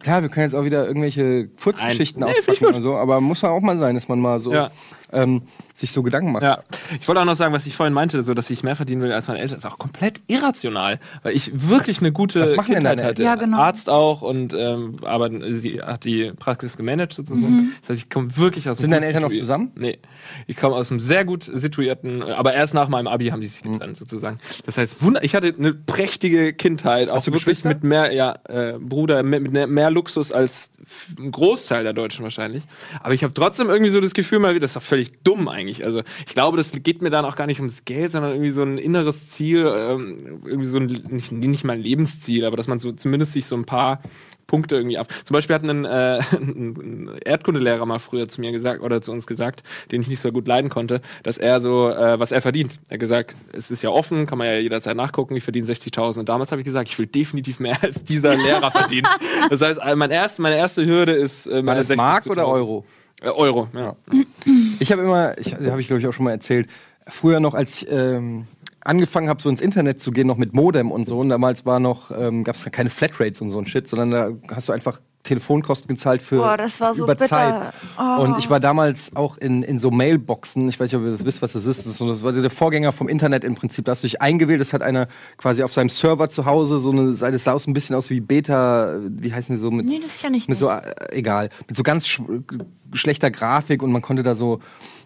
[SPEAKER 1] Klar, wir können jetzt auch wieder irgendwelche Kurzgeschichten
[SPEAKER 2] Nein. Nee, ich gut.
[SPEAKER 1] oder so, aber muss ja auch mal sein, dass man mal so
[SPEAKER 2] Ja.
[SPEAKER 1] Ähm, sich so Gedanken macht.
[SPEAKER 2] Ja, ich wollte auch noch sagen, was ich vorhin meinte, so dass ich mehr verdienen will als meine Eltern, ist auch komplett irrational, weil ich wirklich eine gute
[SPEAKER 1] Was machen
[SPEAKER 2] Kindheit
[SPEAKER 1] deine
[SPEAKER 2] hatte.
[SPEAKER 3] Ja, genau.
[SPEAKER 2] Arzt auch und ähm, aber sie hat die Praxis gemanagt sozusagen. Das heißt, ich komme wirklich aus
[SPEAKER 1] Sind
[SPEAKER 2] einem
[SPEAKER 1] deine
[SPEAKER 2] gut
[SPEAKER 1] Eltern noch zusammen?
[SPEAKER 2] Nee, ich komme aus einem sehr gut situierten, aber erst nach meinem Abi haben die sich
[SPEAKER 1] Mhm.
[SPEAKER 2] getrennt sozusagen. Das heißt, wunder ich hatte eine prächtige Kindheit, auch
[SPEAKER 1] Hast du
[SPEAKER 2] wirklich mit mehr, ja, äh, Bruder, mit, mit mehr Luxus als ein Großteil der Deutschen wahrscheinlich. Aber ich habe trotzdem irgendwie so das Gefühl mal, wieder, das ist doch völlig dumm eigentlich. Also ich glaube, das geht mir dann auch gar nicht ums Geld, sondern irgendwie so ein inneres Ziel, ähm, irgendwie so ein, nicht, nicht mal ein Lebensziel, aber dass man so zumindest sich so ein paar Punkte irgendwie auf. Zum Beispiel hat ein, äh, ein Erdkundelehrer mal früher zu mir gesagt oder zu uns gesagt, den ich nicht so gut leiden konnte, dass er so, äh, was er verdient. Er hat gesagt, es ist ja offen, kann man ja jederzeit nachgucken, ich verdiene 60.000. Und damals habe ich gesagt, ich will definitiv mehr als dieser Lehrer verdienen. Das heißt, mein erst, meine erste Hürde ist äh, meine
[SPEAKER 1] das Mark
[SPEAKER 2] 60.000.
[SPEAKER 1] oder Euro?
[SPEAKER 2] Äh, Euro, ja.
[SPEAKER 1] Ich habe immer, ich, habe ich glaube ich auch schon mal erzählt, früher noch, als ich ähm, angefangen habe, so ins Internet zu gehen, noch mit Modem und so, und damals war noch, ähm, gab es keine Flatrates und so ein Shit, sondern da hast du einfach Telefonkosten gezahlt für
[SPEAKER 3] war so
[SPEAKER 1] über
[SPEAKER 3] bitter.
[SPEAKER 1] Zeit.
[SPEAKER 3] Oh.
[SPEAKER 1] Und ich war damals auch in, in so Mailboxen, ich weiß nicht, ob ihr das wisst, was das ist. Das, ist so, das war der Vorgänger vom Internet im Prinzip. Da hast du dich eingewählt, das hat einer quasi auf seinem Server zu Hause so eine Seite, das sah aus ein bisschen aus wie Beta, wie heißen die so mit
[SPEAKER 3] Nee, das kann ich
[SPEAKER 1] mit
[SPEAKER 3] nicht.
[SPEAKER 1] so, äh, egal, mit so ganz sch schlechter Grafik und man konnte da so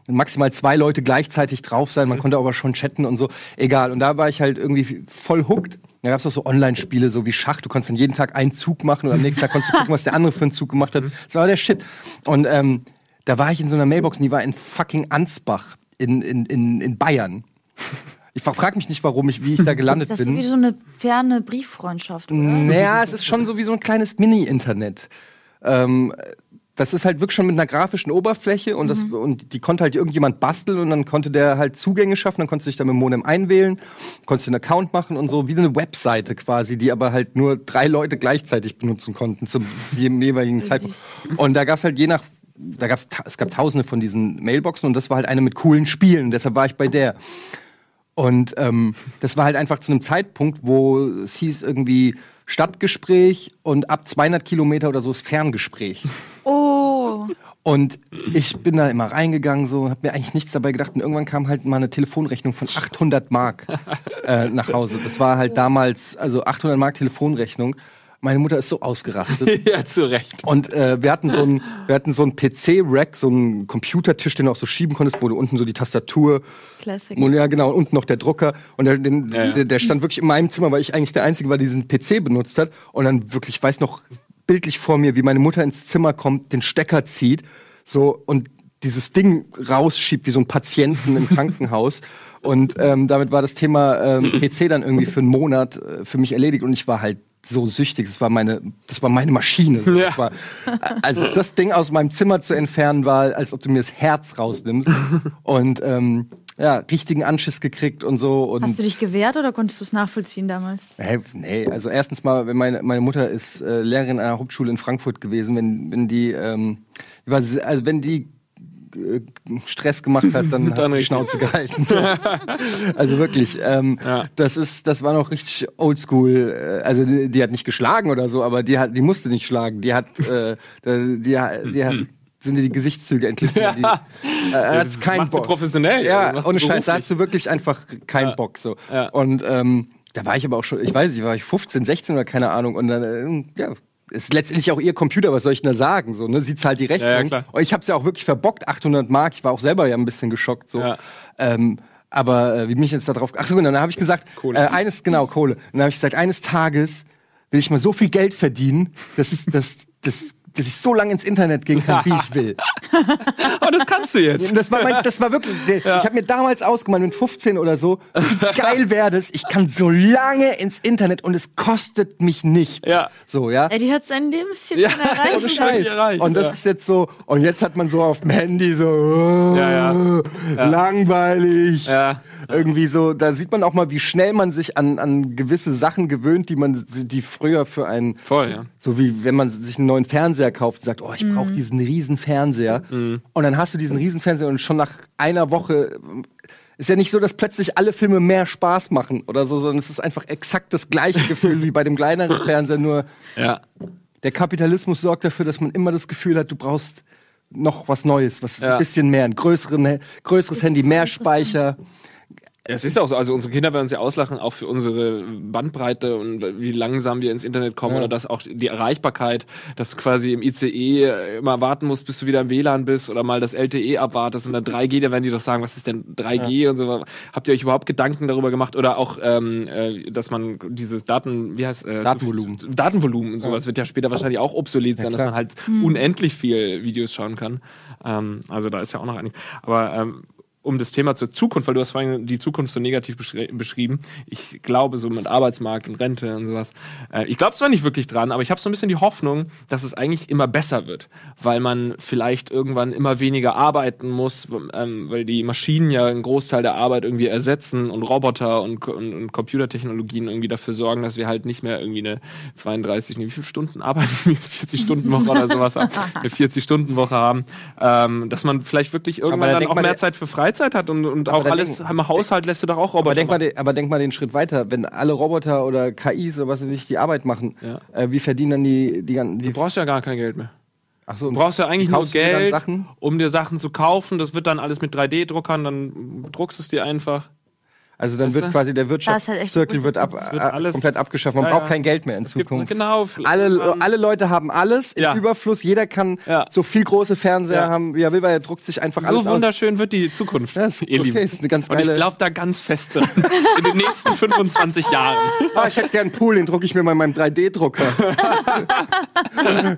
[SPEAKER 1] maximal zwei Leute gleichzeitig drauf sein, man konnte aber schon chatten und so, egal. Und da war ich halt irgendwie voll hooked. Da gab es auch so Online-Spiele, so wie Schach, du konntest dann jeden Tag einen Zug machen und am nächsten Tag konntest du gucken, was der andere für einen Zug gemacht hat. Das war der Shit. Und ähm, Da war ich in so einer Mailbox und die war in fucking Ansbach in, in, in, in Bayern. Ich frage mich nicht, warum ich, wie ich da gelandet
[SPEAKER 3] Ist das
[SPEAKER 1] bin.
[SPEAKER 3] wie so eine ferne Brieffreundschaft, oder?
[SPEAKER 1] Naja, es ist schon so wie so ein kleines Mini-Internet. Ähm, das ist halt wirklich schon mit einer grafischen Oberfläche und, das, und die konnte halt irgendjemand basteln und dann konnte der halt Zugänge schaffen, dann konntest du dich da mit dem Modem einwählen, konntest dir einen Account machen und so, wie eine Webseite quasi, die aber halt nur drei Leute gleichzeitig benutzen konnten zum, zu jedem jeweiligen. Zeitpunkt. Und da gab es halt je nach, da gab's, es gab tausende von diesen Mailboxen und das war halt eine mit coolen Spielen, deshalb war ich bei der. Und ähm, das war halt einfach zu einem Zeitpunkt, wo es hieß irgendwie Stadtgespräch und ab 200 Kilometer oder so ist Ferngespräch.
[SPEAKER 3] Oh,
[SPEAKER 1] Und ich bin da immer reingegangen, so, hab mir eigentlich nichts dabei gedacht. Und irgendwann kam halt mal eine Telefonrechnung von 800 Mark äh, nach Hause. Das war halt damals, also 800 Mark Telefonrechnung. Meine Mutter ist so ausgerastet.
[SPEAKER 2] ja, zu Recht.
[SPEAKER 1] Und äh, wir hatten so einen, wir hatten so einen PC-Rack, so einen Computertisch, den du auch so schieben konntest, wo du unten so die Tastatur,
[SPEAKER 3] Classic.
[SPEAKER 1] und ja genau, und unten noch der Drucker. Und der, den,
[SPEAKER 2] Ja, ja.
[SPEAKER 1] Der, der stand wirklich in meinem Zimmer, weil ich eigentlich der Einzige war, der diesen PC benutzt hat. Und dann wirklich, ich weiß noch bildlich vor mir, wie meine Mutter ins Zimmer kommt, den Stecker zieht, so und dieses Ding rausschiebt wie so ein Patienten im Krankenhaus. Und ähm, damit war das Thema ähm, PC dann irgendwie für einen Monat äh, für mich erledigt und ich war halt so süchtig. Das war meine, das war meine Maschine. So.
[SPEAKER 2] Ja.
[SPEAKER 1] Das war, also das Ding aus meinem Zimmer zu entfernen war, als ob du mir das Herz rausnimmst. Und ähm, ja, richtigen Anschiss gekriegt und so. Und
[SPEAKER 3] Hast du dich gewehrt oder konntest du es nachvollziehen damals?
[SPEAKER 1] Hey, nee, also erstens mal, wenn meine, meine Mutter ist äh, Lehrerin an einer Hauptschule in Frankfurt gewesen, wenn, wenn die, ähm, die war, se- also wenn die Stress gemacht hat, dann hast du die. Schnauze gehalten. So. also wirklich, ähm,
[SPEAKER 2] Ja.
[SPEAKER 1] das ist, das war noch richtig oldschool. Äh, also die, die hat nicht geschlagen oder so, aber die hat, die musste nicht schlagen. Die hat, äh, die, die, hat, sind dir die Gesichtszüge endlich. wieder, Die, äh, hat
[SPEAKER 2] das
[SPEAKER 1] keinen
[SPEAKER 2] macht sie
[SPEAKER 1] Bock.
[SPEAKER 2] professionell.
[SPEAKER 1] Ja,
[SPEAKER 2] macht
[SPEAKER 1] ohne
[SPEAKER 2] sie
[SPEAKER 1] Scheiß, da hast du wirklich einfach keinen
[SPEAKER 2] Ja.
[SPEAKER 1] Bock so.
[SPEAKER 2] Ja.
[SPEAKER 1] Und ähm, da war ich aber auch schon, ich weiß nicht, war ich 15, 16 oder keine Ahnung. Und dann, äh, ja, ist letztendlich auch ihr Computer, was soll ich denn da sagen? So, ne? Sie zahlt die Rechnung.
[SPEAKER 2] Ja, ja.
[SPEAKER 1] Und ich habe es ja auch wirklich verbockt, 800 Mark. Ich war auch selber ja ein bisschen geschockt. So.
[SPEAKER 2] Ja.
[SPEAKER 1] Ähm, aber äh, wie bin ich jetzt da drauf? Ach so, genau, dann habe ich gesagt,
[SPEAKER 2] Kohle.
[SPEAKER 1] Äh, eines, genau, Kohle. Und dann habe ich gesagt, eines Tages will ich mal so viel Geld verdienen, dass, es- dass, dass, ich so lange ins Internet gehen kann, wie ich will.
[SPEAKER 2] Oh, das kannst du jetzt.
[SPEAKER 1] Das war, mein, das war wirklich. Ich habe mir damals ausgemalt, mit 15 oder so, wie geil wäre das. Ich kann so lange ins Internet und es kostet mich nicht.
[SPEAKER 2] Ja.
[SPEAKER 1] So, ja.
[SPEAKER 3] Eddie hat sein Lebensziel
[SPEAKER 2] Ja,
[SPEAKER 3] erreicht.
[SPEAKER 2] Ist
[SPEAKER 1] Scheiß.
[SPEAKER 2] erreicht,
[SPEAKER 1] Und das
[SPEAKER 2] ja.
[SPEAKER 1] ist jetzt so, und jetzt hat man so auf dem Handy so, oh,
[SPEAKER 2] Ja, ja.
[SPEAKER 1] langweilig.
[SPEAKER 2] Ja.
[SPEAKER 1] Irgendwie so, da sieht man auch mal, wie schnell man sich an, an gewisse Sachen gewöhnt, die man, die früher für einen,
[SPEAKER 2] Voll, ja.
[SPEAKER 1] so wie wenn man sich einen neuen Fernseher kauft und sagt, oh, ich brauche diesen riesen Fernseher. Und dann hast du diesen riesen Fernseher und schon nach einer Woche ist ja nicht so, dass plötzlich alle Filme mehr Spaß machen oder so, sondern es ist einfach exakt das gleiche Gefühl wie bei dem kleineren Fernseher, nur
[SPEAKER 2] Ja.
[SPEAKER 1] der Kapitalismus sorgt dafür, dass man immer das Gefühl hat, du brauchst noch was Neues, was
[SPEAKER 2] Ja.
[SPEAKER 1] ein bisschen mehr, ein größeren, größeres Handy, mehr Speicher.
[SPEAKER 2] Ja, es ist ja auch so, also unsere Kinder werden uns ja auslachen, auch für unsere Bandbreite und wie langsam wir ins Internet kommen oder dass auch die Erreichbarkeit, dass du quasi im ICE immer warten musst, bis du wieder im WLAN bist oder mal das LTE abwartest und dann 3G, da werden die doch sagen, was ist denn 3G und so. Habt ihr euch überhaupt Gedanken darüber gemacht oder auch, ähm, äh, dass man dieses Daten, wie heißt äh,
[SPEAKER 1] Datenvolumen.
[SPEAKER 2] So, Datenvolumen und sowas wird ja später wahrscheinlich auch obsolet sein, dass man halt unendlich viel Videos schauen kann. Ähm, also da ist ja auch noch einiges. Aber ähm, um das Thema zur Zukunft, weil du hast vorhin die Zukunft so negativ beschri beschrieben. Ich glaube, so mit Arbeitsmarkt und Rente und sowas. Äh, ich glaube zwar nicht wirklich dran, aber ich habe so ein bisschen die Hoffnung, dass es eigentlich immer besser wird, weil man vielleicht irgendwann immer weniger arbeiten muss, ähm, weil die Maschinen ja einen Großteil der Arbeit irgendwie ersetzen und Roboter und, und, und Computertechnologien irgendwie dafür sorgen, dass wir halt nicht mehr irgendwie eine 32, nee, wie viele Stunden arbeiten wir? 40 Stunden Woche oder sowas, haben, eine 40 Stunden Woche haben, ähm, dass man vielleicht wirklich irgendwann
[SPEAKER 1] da
[SPEAKER 2] dann auch mehr Zeit für Freizeit hat und, und auch alles
[SPEAKER 1] denk-
[SPEAKER 2] im Haushalt lässt du doch auch Roboter
[SPEAKER 1] Aber denk, mal, den- aber denk mal den Schritt weiter, wenn alle Roboter oder KIs oder was weiß ich die Arbeit machen,
[SPEAKER 2] Ja.
[SPEAKER 1] äh, wie verdienen dann die, die ganzen.
[SPEAKER 2] Du brauchst ja gar kein Geld mehr.
[SPEAKER 1] ach so,
[SPEAKER 2] Du brauchst ja eigentlich nur
[SPEAKER 1] du
[SPEAKER 2] Geld, um dir Sachen zu kaufen. Das wird dann alles mit 3D-Druckern, dann druckst es dir einfach.
[SPEAKER 1] Also dann
[SPEAKER 2] Weißt
[SPEAKER 1] wird quasi der
[SPEAKER 3] halt
[SPEAKER 1] Wirtschaftszirkel wird ab,
[SPEAKER 2] wird
[SPEAKER 1] äh,
[SPEAKER 2] alles-
[SPEAKER 1] komplett abgeschafft. Man
[SPEAKER 2] Ja,
[SPEAKER 1] braucht
[SPEAKER 2] ja.
[SPEAKER 1] kein Geld mehr in
[SPEAKER 2] Es gibt-
[SPEAKER 1] Zukunft.
[SPEAKER 2] genau.
[SPEAKER 1] Alle, alle Leute haben alles im
[SPEAKER 2] Ja.
[SPEAKER 1] Überfluss. Jeder kann
[SPEAKER 2] Ja.
[SPEAKER 1] so viel große Fernseher
[SPEAKER 2] Ja.
[SPEAKER 1] haben, wie er will, weil er druckt sich einfach alles
[SPEAKER 2] So
[SPEAKER 1] aus.
[SPEAKER 2] wunderschön wird die Zukunft,
[SPEAKER 1] Ja, ist
[SPEAKER 2] ihr
[SPEAKER 1] okay,
[SPEAKER 2] Lieben.
[SPEAKER 1] ist eine ganz
[SPEAKER 2] Und ich
[SPEAKER 1] geile-
[SPEAKER 2] glaube da ganz fest dran. In den nächsten 25 Jahren.
[SPEAKER 1] Ah, ich hätte gern einen Pool, den drucke ich mir mal in meinem 3D-Drucker.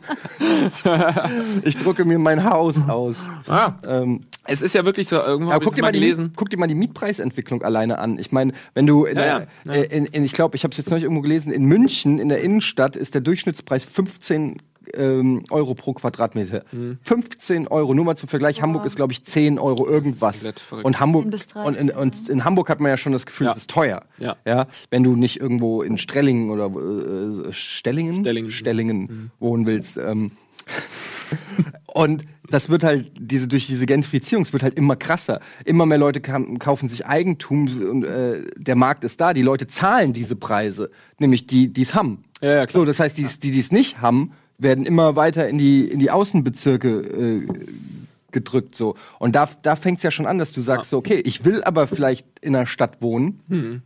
[SPEAKER 1] ich drucke mir mein Haus aus.
[SPEAKER 2] Ah.
[SPEAKER 1] Ähm,
[SPEAKER 2] Es ist ja wirklich so, irgendwo
[SPEAKER 1] aber
[SPEAKER 2] habe
[SPEAKER 1] guck
[SPEAKER 2] ich
[SPEAKER 1] dir,
[SPEAKER 2] mal
[SPEAKER 1] mal die,
[SPEAKER 2] gelesen.
[SPEAKER 1] guck dir mal die Mietpreisentwicklung alleine an. Ich meine, wenn du in,
[SPEAKER 2] Ja,
[SPEAKER 1] der,
[SPEAKER 2] ja, ja.
[SPEAKER 1] in, in ich glaube, ich habe es jetzt noch nicht irgendwo gelesen, in München, in der Innenstadt, ist der Durchschnittspreis 15 ähm, Euro pro Quadratmeter.
[SPEAKER 2] Mhm.
[SPEAKER 1] 15 Euro, nur mal zum Vergleich. Hamburg ist, glaube ich, 10 Euro irgendwas. Und Hamburg
[SPEAKER 3] 10 bis 13,
[SPEAKER 1] und in, und in Hamburg hat man ja schon das Gefühl,
[SPEAKER 2] Ja.
[SPEAKER 1] es ist teuer.
[SPEAKER 2] Ja.
[SPEAKER 1] Ja, wenn du nicht irgendwo in Strellingen oder äh, Stellingen,
[SPEAKER 2] Stellingen.
[SPEAKER 1] Stellingen wohnen willst. Ähm, und das wird halt, diese, durch diese Gentrifizierung, es wird halt immer krasser. Immer mehr Leute kaufen sich Eigentum und äh, der Markt ist da. Die Leute zahlen diese Preise, nämlich die, die es haben.
[SPEAKER 2] Ja, ja, klar.
[SPEAKER 1] so, das heißt, die, die die es nicht haben, werden immer weiter in die, in die Außenbezirke äh, gedrückt. So. Und da, da fängt es ja schon an, dass du sagst, so, okay, ich will aber vielleicht in einer Stadt wohnen.
[SPEAKER 2] Hm.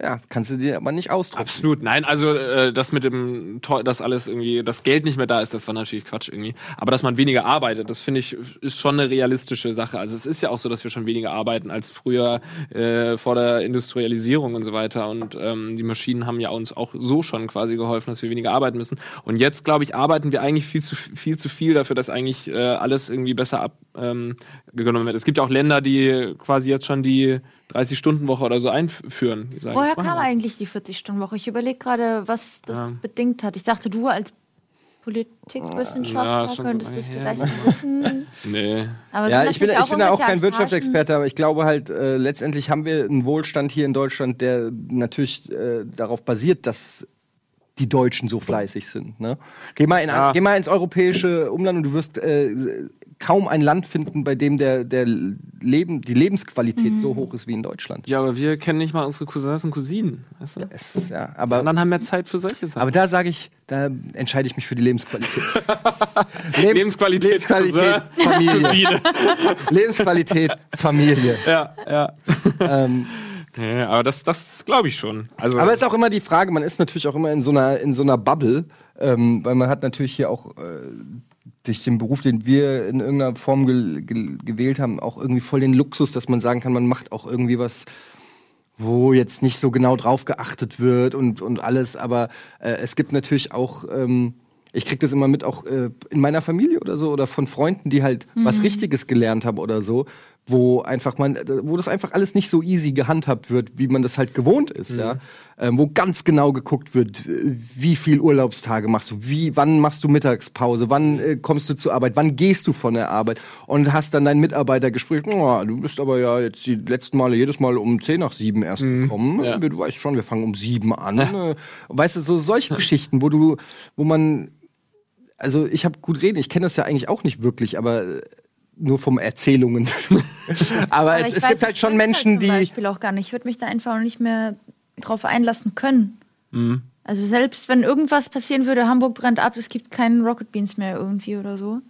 [SPEAKER 1] Ja, kannst du dir aber nicht ausdrucken.
[SPEAKER 2] Absolut, nein, also äh, das mit dem, teu- dass alles irgendwie, das Geld nicht mehr da ist, das war natürlich Quatsch irgendwie. Aber dass man weniger arbeitet, das finde ich, ist schon eine realistische Sache. Also es ist ja auch so, dass wir schon weniger arbeiten als früher äh, vor der Industrialisierung und so weiter. Und ähm, die Maschinen haben ja uns auch so schon quasi geholfen, dass wir weniger arbeiten müssen. Und jetzt, glaube ich, arbeiten wir eigentlich viel zu viel zu viel dafür, dass eigentlich äh, alles irgendwie besser abgenommen ähm, wird. Es gibt ja auch Länder, die quasi jetzt schon die 30-Stunden-Woche oder so einführen. Sagen,
[SPEAKER 3] Woher kam
[SPEAKER 2] wir.
[SPEAKER 3] eigentlich die 40-Stunden-Woche? Ich überlege gerade, was das
[SPEAKER 2] Ja.
[SPEAKER 3] bedingt hat. Ich dachte, du als
[SPEAKER 2] Ja,
[SPEAKER 3] Politikwissenschaftler
[SPEAKER 2] schon
[SPEAKER 3] könntest
[SPEAKER 2] lange
[SPEAKER 3] vielleicht wissen.
[SPEAKER 2] Nee.
[SPEAKER 3] Aber
[SPEAKER 1] Ja, ich bin,
[SPEAKER 3] nicht
[SPEAKER 1] ich bin da auch kein Wirtschaftsexperte, aber ich glaube halt, äh, letztendlich haben wir einen Wohlstand hier in Deutschland, der natürlich äh, darauf basiert, dass die Deutschen so fleißig sind. Ne? Geh, mal in,
[SPEAKER 2] Ja.
[SPEAKER 1] geh mal ins europäische Umland und du wirst äh, kaum ein Land finden, bei dem der, der Leben, die Lebensqualität
[SPEAKER 3] Mhm.
[SPEAKER 1] so hoch ist wie in Deutschland.
[SPEAKER 2] Ja, aber wir kennen nicht mal unsere Cousins und Cousinen. Weißt du?
[SPEAKER 1] Es, ja, aber,
[SPEAKER 2] anderen haben mehr Zeit für solche Sachen.
[SPEAKER 1] aber da sage ich, da entscheide ich mich für die Lebensqualität.
[SPEAKER 2] Lebensqualität,
[SPEAKER 1] Lebensqualität,
[SPEAKER 2] Cousin,
[SPEAKER 1] Familie.
[SPEAKER 2] Cousine.
[SPEAKER 1] Lebensqualität, Familie.
[SPEAKER 2] ja, ja.
[SPEAKER 1] Ähm,
[SPEAKER 2] ja. Aber das, das glaube ich schon. Also,
[SPEAKER 1] Aber es ist auch immer die Frage, man ist natürlich auch immer in so einer, in so einer Bubble, ähm, weil man hat natürlich hier auch äh, durch den Beruf, den wir in irgendeiner Form ge ge gewählt haben, auch irgendwie voll den Luxus, dass man sagen kann, man macht auch irgendwie was, wo jetzt nicht so genau drauf geachtet wird und, und alles, aber äh, es gibt natürlich auch, ähm, ich krieg das immer mit, auch äh, in meiner Familie oder so oder von Freunden, die halt was Richtiges gelernt haben oder so, wo einfach man, wo das einfach alles nicht so easy gehandhabt wird, wie man das halt gewohnt ist, ja. Ähm, wo ganz genau geguckt wird, wie viel Urlaubstage machst du, wie, wann machst du Mittagspause, wann äh, kommst du zur Arbeit, wann gehst du von der Arbeit und hast dann dein Mitarbeitergespräch, oh, du bist aber ja jetzt die letzten Male jedes Mal um 10 nach 7 erst gekommen.
[SPEAKER 2] ja.
[SPEAKER 1] Du weißt schon, wir fangen um 7 an. Äh, weißt du, so solche Geschichten, wo du, wo man also ich habe gut reden, ich kenne das ja eigentlich auch nicht wirklich, aber äh, nur vom Erzählungen. aber,
[SPEAKER 3] Aber
[SPEAKER 1] es,
[SPEAKER 3] ich
[SPEAKER 1] es
[SPEAKER 3] weiß,
[SPEAKER 1] gibt halt
[SPEAKER 3] ich
[SPEAKER 1] schon Menschen,
[SPEAKER 3] zum
[SPEAKER 1] die.
[SPEAKER 3] Beispiel auch gar nicht. Ich würde mich da einfach auch nicht mehr drauf einlassen können.
[SPEAKER 1] Mhm.
[SPEAKER 3] Also selbst wenn irgendwas passieren würde, Hamburg brennt ab, es gibt keinen Rocket Beans mehr irgendwie oder so.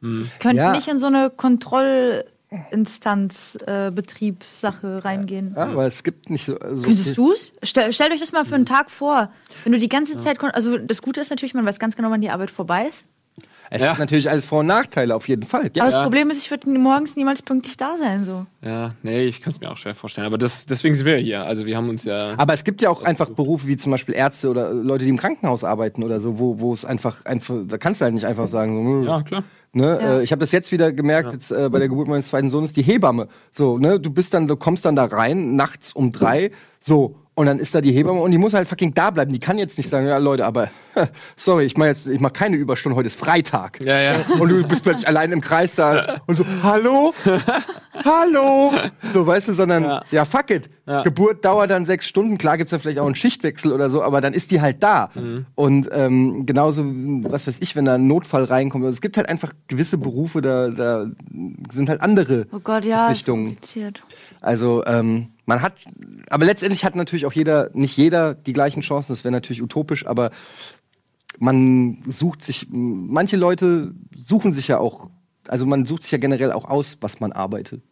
[SPEAKER 3] Ich könnte
[SPEAKER 1] Ja.
[SPEAKER 3] nicht in so eine Kontrollinstanz, äh, Betriebssache reingehen.
[SPEAKER 1] Ja, aber es gibt nicht so. so
[SPEAKER 3] Könntest du es? Stell, stellt euch das mal für einen Tag vor. Wenn du die ganze Zeit, also das Gute ist natürlich, man weiß ganz genau, wann die Arbeit vorbei ist.
[SPEAKER 1] Es
[SPEAKER 2] Ja.
[SPEAKER 1] hat natürlich alles Vor- und Nachteile, auf jeden Fall.
[SPEAKER 3] Aber
[SPEAKER 2] Ja.
[SPEAKER 3] das Problem ist, ich würde morgens niemals pünktlich da sein. So.
[SPEAKER 2] ja, nee, ich kann es mir auch schwer vorstellen. Aber das, deswegen sind wir hier. Also wir haben uns ja.
[SPEAKER 1] Aber es gibt ja auch einfach Berufe wie zum Beispiel Ärzte oder Leute, die im Krankenhaus arbeiten oder so, wo, wo es einfach, einfach, da kannst du halt nicht einfach sagen, so, hm,
[SPEAKER 2] ja, klar.
[SPEAKER 1] Ne?
[SPEAKER 3] Ja.
[SPEAKER 1] Äh, ich habe das jetzt wieder gemerkt, jetzt äh, bei der Geburt meines zweiten Sohnes, die Hebamme. So, ne, du bist dann, du kommst dann da rein, nachts um drei, so, und dann ist da die Hebamme und die muss halt fucking da bleiben. Die kann jetzt nicht sagen, ja Leute, aber sorry, ich mach jetzt, ich mach keine Überstunden, heute ist Freitag.
[SPEAKER 2] Ja, ja.
[SPEAKER 1] Und du bist plötzlich allein im Kreis da und so, hallo? hallo? So, weißt du, sondern, ja,
[SPEAKER 2] Ja.
[SPEAKER 1] fuck it.
[SPEAKER 2] Ja.
[SPEAKER 1] Geburt dauert dann sechs Stunden. Klar gibt's da vielleicht auch einen Schichtwechsel oder so, aber dann ist die halt da.
[SPEAKER 2] Mhm.
[SPEAKER 1] Und ähm, genauso, was weiß ich, wenn da ein Notfall reinkommt. Also es gibt halt einfach gewisse Berufe, da, da sind halt andere
[SPEAKER 3] Oh Gott, ja, ist
[SPEAKER 1] Verpflichtungen.
[SPEAKER 3] kompliziert.
[SPEAKER 1] Also ähm, man hat, aber letztendlich hat natürlich auch jeder, nicht jeder die gleichen Chancen. Das wäre natürlich utopisch, aber man sucht sich, manche Leute suchen sich ja auch, also man sucht sich ja generell auch aus, was man arbeitet.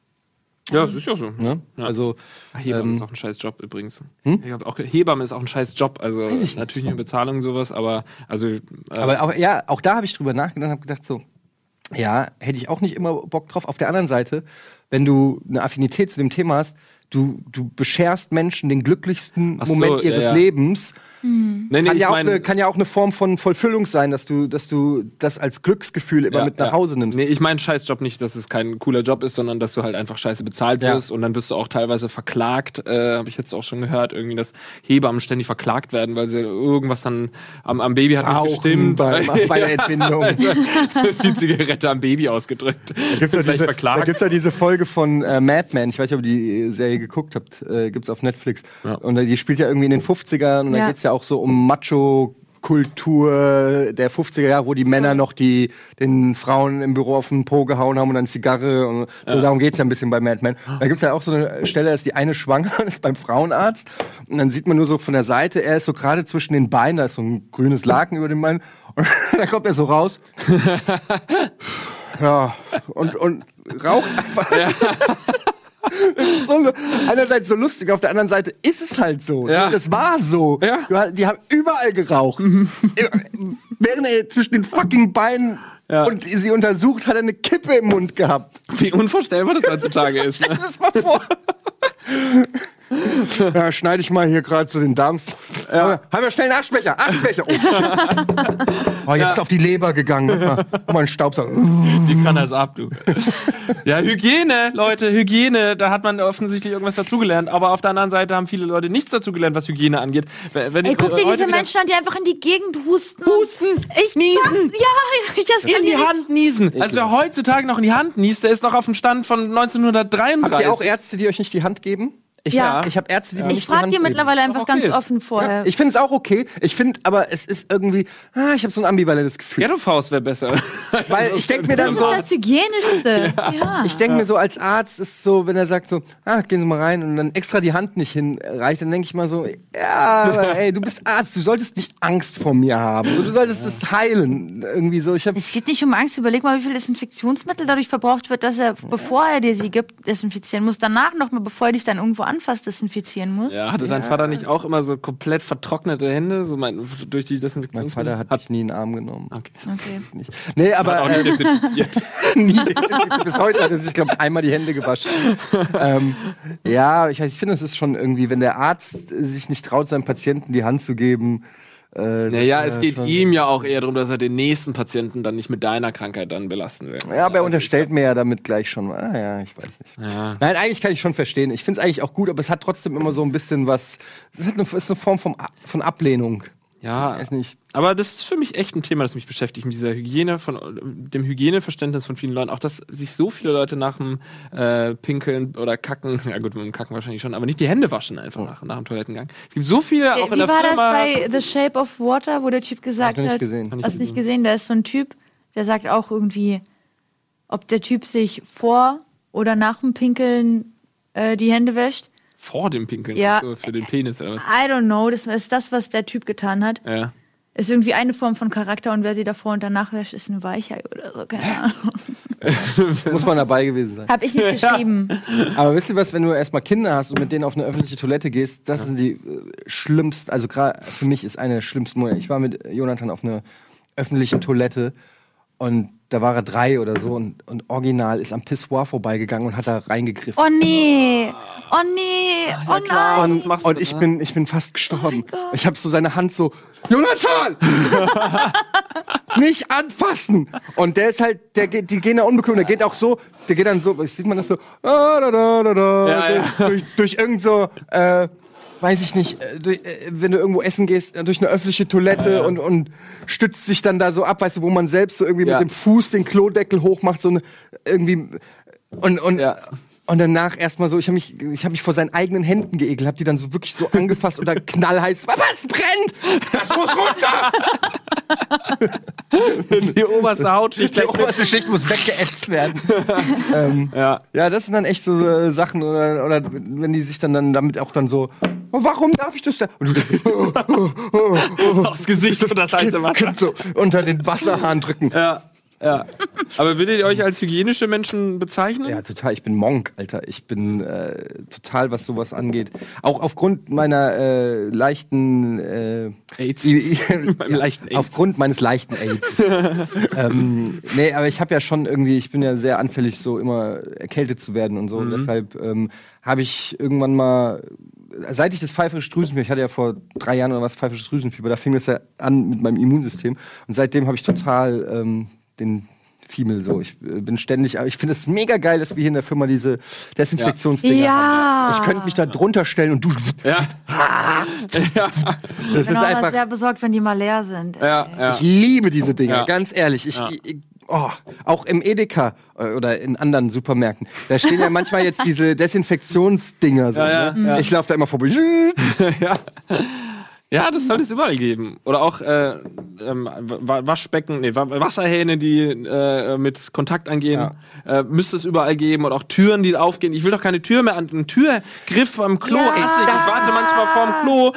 [SPEAKER 2] Ja, das ist ja so.
[SPEAKER 1] Ne?
[SPEAKER 2] Ja.
[SPEAKER 1] Also,
[SPEAKER 2] Hebamme
[SPEAKER 1] ähm,
[SPEAKER 2] ist auch ein scheiß Job übrigens. Ich glaub, auch Hebamme ist auch ein scheiß Job. Also natürlich nicht Bezahlung und sowas, aber also äh,
[SPEAKER 1] aber auch, ja, auch da habe ich drüber nachgedacht und habe gedacht, so, ja, hätte ich auch nicht immer Bock drauf. Auf der anderen Seite, wenn du eine Affinität zu dem Thema hast, du, du bescherst Menschen den glücklichsten
[SPEAKER 2] so,
[SPEAKER 1] Moment
[SPEAKER 2] ja,
[SPEAKER 1] ihres
[SPEAKER 2] ja.
[SPEAKER 1] Lebens.
[SPEAKER 2] nee, nee,
[SPEAKER 1] Kann ja, auch eine, kann ja auch eine Form von Vollfüllung sein, dass du, dass du das als Glücksgefühl immer
[SPEAKER 2] Ja,
[SPEAKER 1] mit nach
[SPEAKER 2] ja.
[SPEAKER 1] Hause nimmst.
[SPEAKER 2] Nee, ich meine Scheißjob nicht, dass es kein cooler Job ist, sondern dass du halt einfach scheiße bezahlt
[SPEAKER 1] Ja.
[SPEAKER 2] wirst und dann wirst du auch teilweise verklagt, äh, habe ich jetzt auch schon gehört, irgendwie, dass Hebammen ständig verklagt werden, weil sie irgendwas dann am, am Baby hat
[SPEAKER 1] Rauchen
[SPEAKER 2] nicht gestimmt.
[SPEAKER 1] beim- bei der Entbindung.
[SPEAKER 2] Die Zigarette am Baby ausgedrückt.
[SPEAKER 1] Ja da
[SPEAKER 2] verklagt.
[SPEAKER 1] gibt's ja diese Folge von äh, Mad Men, ich weiß nicht, ob die Serie geguckt habt, äh, gibt's auf Netflix.
[SPEAKER 2] Ja.
[SPEAKER 1] Und die spielt ja irgendwie in den 50ern und da
[SPEAKER 3] Ja.
[SPEAKER 1] geht's ja auch so um Macho-Kultur der 50er Jahre, wo die Männer noch die den Frauen im Büro auf den Po gehauen haben und dann Zigarre und so, darum geht's ja ein bisschen bei Mad Men. Da gibt's ja auch so eine Stelle, da ist die eine schwanger, ist beim Frauenarzt und dann sieht man nur so von der Seite, er ist so gerade zwischen den Beinen, da ist so ein grünes Laken über den Beinen und dann kommt er so raus. Ja, und, und raucht einfach. Ist so, einerseits so lustig, auf der anderen Seite ist es halt so.
[SPEAKER 2] Ja.
[SPEAKER 1] Das war so.
[SPEAKER 2] Ja.
[SPEAKER 1] Die haben überall geraucht. Während er zwischen den fucking Beinen
[SPEAKER 2] Ja.
[SPEAKER 1] und sie untersucht, hat er eine Kippe im Mund gehabt.
[SPEAKER 2] Wie unvorstellbar das heutzutage ist. Ne?
[SPEAKER 1] Das mal vor. Ja, schneide ich mal hier gerade so den Dampf. Ja. Haben wir schnell einen Aschbecher. Aschbecher. Oh, shit. oh jetzt ist auf die Leber gegangen. Guck mal, ein Staubsauger.
[SPEAKER 2] Wie kann das ab, du? Ja, Hygiene, Leute, Hygiene, da hat man offensichtlich irgendwas dazugelernt. Aber auf der anderen Seite haben viele Leute nichts dazugelernt, was Hygiene angeht. Wenn,
[SPEAKER 3] Ey, guck dir diese Menschen an, die einfach in die Gegend husten.
[SPEAKER 2] Husten,
[SPEAKER 3] Ich
[SPEAKER 2] niesen.
[SPEAKER 3] Ja, ich
[SPEAKER 2] in die. Hand niesen. Also wer heutzutage noch in die Hand niest, der ist noch auf dem Stand von 1933.
[SPEAKER 1] Habt ihr auch Ärzte, die euch nicht die Hand geben? Ich,
[SPEAKER 3] Ja.
[SPEAKER 1] ich habe Ärzte, die mir
[SPEAKER 3] Ich
[SPEAKER 1] nicht die
[SPEAKER 3] frage dir mittlerweile einfach
[SPEAKER 2] okay
[SPEAKER 3] ganz
[SPEAKER 2] ist.
[SPEAKER 3] offen vorher.
[SPEAKER 1] Ich finde es auch okay. Ich finde, aber es ist irgendwie, ah, ich habe so ein ambivalentes Gefühl.
[SPEAKER 2] Ghetto-Faust wäre besser.
[SPEAKER 1] Weil ich denke mir
[SPEAKER 3] das
[SPEAKER 1] dann
[SPEAKER 3] ist
[SPEAKER 1] so,
[SPEAKER 3] das Hygienischste. Ja.
[SPEAKER 1] ich denke mir so als Arzt ist so, wenn er sagt so, ah, gehen Sie mal rein und dann extra die Hand nicht hinreicht, dann denke ich mal so, ja, ey, du bist Arzt, du solltest nicht Angst vor mir haben. So, Du solltest es heilen. Irgendwie so. Ich
[SPEAKER 3] Es geht nicht um Angst. Überleg mal, wie viel Desinfektionsmittel dadurch verbraucht wird, dass er, bevor er dir sie gibt, desinfizieren muss. Danach nochmal, bevor er dich dann irgendwo anfasst, desinfizieren muss.
[SPEAKER 2] Ja, hatte dein Vater nicht auch immer so komplett vertrocknete Hände, so mein, durch die
[SPEAKER 1] mein
[SPEAKER 2] Desinfektionsmittel?
[SPEAKER 1] Vater hat mich nie in den Arm genommen.
[SPEAKER 2] Okay.
[SPEAKER 3] Okay.
[SPEAKER 1] Nee, aber
[SPEAKER 2] Hat auch nicht
[SPEAKER 1] äh,
[SPEAKER 2] desinfiziert.
[SPEAKER 1] nie desinfiziert. bis heute hat er sich, glaube einmal die Hände gewaschen. ähm, ja, ich, weiß, ich finde, es ist schon irgendwie, wenn der Arzt sich nicht traut, seinem Patienten die Hand zu geben. Äh,
[SPEAKER 2] Naja, es geht ihm ja auch eher darum, dass er den nächsten Patienten dann nicht mit deiner Krankheit dann belasten will.
[SPEAKER 1] Ja, aber er
[SPEAKER 2] Also
[SPEAKER 1] unterstellt mir ja damit gleich schon. Ah, ja, ich weiß nicht.
[SPEAKER 2] Ja.
[SPEAKER 1] Nein, eigentlich kann ich schon verstehen. Ich finde es eigentlich auch gut, aber es hat trotzdem immer so ein bisschen was. Es hat eine, es ist eine Form vom, von Ablehnung.
[SPEAKER 2] Ja,
[SPEAKER 1] Weiß nicht.
[SPEAKER 2] aber das ist für mich echt ein Thema, das mich beschäftigt, mit dieser Hygiene, von dem Hygieneverständnis von vielen Leuten. Auch, dass sich so viele Leute nach dem äh, Pinkeln oder Kacken, ja gut, mit dem Kacken wahrscheinlich schon, aber nicht die Hände waschen einfach nach, nach dem Toilettengang. Es gibt so viele, auch in
[SPEAKER 3] Wie
[SPEAKER 2] der
[SPEAKER 3] war das
[SPEAKER 2] Firma.
[SPEAKER 3] bei The Shape of Water, wo der Typ gesagt
[SPEAKER 1] ich
[SPEAKER 3] hat,
[SPEAKER 1] gesehen.
[SPEAKER 2] Ich
[SPEAKER 3] hast
[SPEAKER 2] nicht
[SPEAKER 3] nicht gesehen, da ist so ein Typ, der sagt auch irgendwie, ob der Typ sich vor oder nach dem Pinkeln äh, die Hände wäscht.
[SPEAKER 2] Vor dem Pinkeln,
[SPEAKER 3] Ja.
[SPEAKER 2] für den Penis oder was.
[SPEAKER 3] I don't know, das ist das, was der Typ getan hat.
[SPEAKER 2] Ja.
[SPEAKER 3] Ist irgendwie eine Form von Charakter und wer sie davor und danach wäscht, ist eine Weichheit oder so, keine Ahnung.
[SPEAKER 1] Muss man dabei gewesen sein.
[SPEAKER 3] Hab ich nicht geschrieben.
[SPEAKER 1] Aber wisst ihr was, wenn du erstmal Kinder hast und mit denen auf eine öffentliche Toilette gehst, das sind die äh, schlimmsten, also gerade für mich ist eine der schlimmsten Momente. Ich war mit Jonathan auf einer öffentlichen Toilette und da war er drei oder so und, und original ist am Pissoir vorbeigegangen und hat da reingegriffen.
[SPEAKER 3] Oh nee, oh nee, oh
[SPEAKER 2] klar.
[SPEAKER 3] nein.
[SPEAKER 2] Und-
[SPEAKER 1] Und, ich
[SPEAKER 2] ne?
[SPEAKER 1] bin, ich bin fast gestorben.
[SPEAKER 3] Gott.
[SPEAKER 1] ich habe so seine Hand so, Jonathan! Nicht anfassen! Und der ist halt, der geht, die gehen da unbequem, der geht auch so, der geht dann so, sieht man das so, ah, da, da, da, da,
[SPEAKER 2] Ja, ja.
[SPEAKER 1] Durch, durch irgend so, äh, weiß ich nicht, äh, äh, wenn du irgendwo essen gehst, äh, durch eine öffentliche Toilette Und, und stützt sich dann da so ab, weißt du, wo man selbst so irgendwie
[SPEAKER 2] Ja.
[SPEAKER 1] mit dem Fuß den Klodeckel hochmacht, so eine, irgendwie, und, und,
[SPEAKER 2] Ja.
[SPEAKER 1] Und danach erstmal so, ich habe mich, ich hab mich vor seinen eigenen Händen geekelt, hab die dann so wirklich so angefasst oder knallheiß. Was brennt? Das muss runter!
[SPEAKER 2] Die oberste Hautschicht.
[SPEAKER 1] Die oberste Schicht muss weggeätzt werden. ähm,
[SPEAKER 2] Ja.
[SPEAKER 1] ja, das sind dann echt so äh, Sachen, oder, oder wenn die sich dann, dann damit auch dann so, oh, warum darf ich das da? Und du
[SPEAKER 2] Aufs Gesicht und das heiße Wasser.
[SPEAKER 1] Kind so unter den Wasserhahn drücken.
[SPEAKER 2] Ja. Ja. Aber würdet ihr euch als hygienische Menschen bezeichnen?
[SPEAKER 1] Ja, total. Ich bin Monk, Alter. Ich bin äh, total, was sowas angeht. Auch aufgrund meiner äh, leichten äh,
[SPEAKER 2] AIDS. Meinem leichten AIDS.
[SPEAKER 1] Aufgrund meines leichten AIDS. ähm, nee, aber ich habe ja schon irgendwie, ich bin ja sehr anfällig, so immer erkältet zu werden und so.
[SPEAKER 2] Mhm.
[SPEAKER 1] Und deshalb ähm, habe ich irgendwann mal, seit ich das pfeifische Drüsenfieber, ich hatte ja vor drei Jahren oder was pfeifisches Drüsenfieber, da fing das ja an mit meinem Immunsystem. Und seitdem habe ich total ähm, den Fiemel so. Ich äh, bin ständig, aber ich finde es mega geil, dass wir hier in der Firma diese Desinfektionsdinger
[SPEAKER 3] Ja.
[SPEAKER 1] haben. Ich könnte mich da drunter stellen und du.
[SPEAKER 2] Ja. ja.
[SPEAKER 1] Das
[SPEAKER 3] Ich
[SPEAKER 1] ist
[SPEAKER 3] bin auch immer
[SPEAKER 1] einfach.
[SPEAKER 3] sehr besorgt, wenn die mal leer sind.
[SPEAKER 2] Ja, ja.
[SPEAKER 1] Ich liebe diese Dinger,
[SPEAKER 2] Ja.
[SPEAKER 1] ganz ehrlich. Ich,
[SPEAKER 2] Ja.
[SPEAKER 1] ich, oh, auch im Edeka äh, oder in anderen Supermärkten. Da stehen ja manchmal jetzt diese Desinfektionsdinger. So,
[SPEAKER 2] Ja, ja,
[SPEAKER 1] ne?
[SPEAKER 2] ja.
[SPEAKER 1] Ich laufe da immer vorbei.
[SPEAKER 2] ja. Ja, das sollte es überall geben. Oder auch äh, ähm, Wa- Waschbecken, nee, Wa- Wasserhähne, die äh, mit Kontakt angehen, äh, müsste es überall geben. Oder auch Türen, die aufgehen. Ich will doch keine Tür mehr an. Ein Türgriff am Klo.
[SPEAKER 3] Ja.
[SPEAKER 2] ich. ich warte manchmal vorm Klo,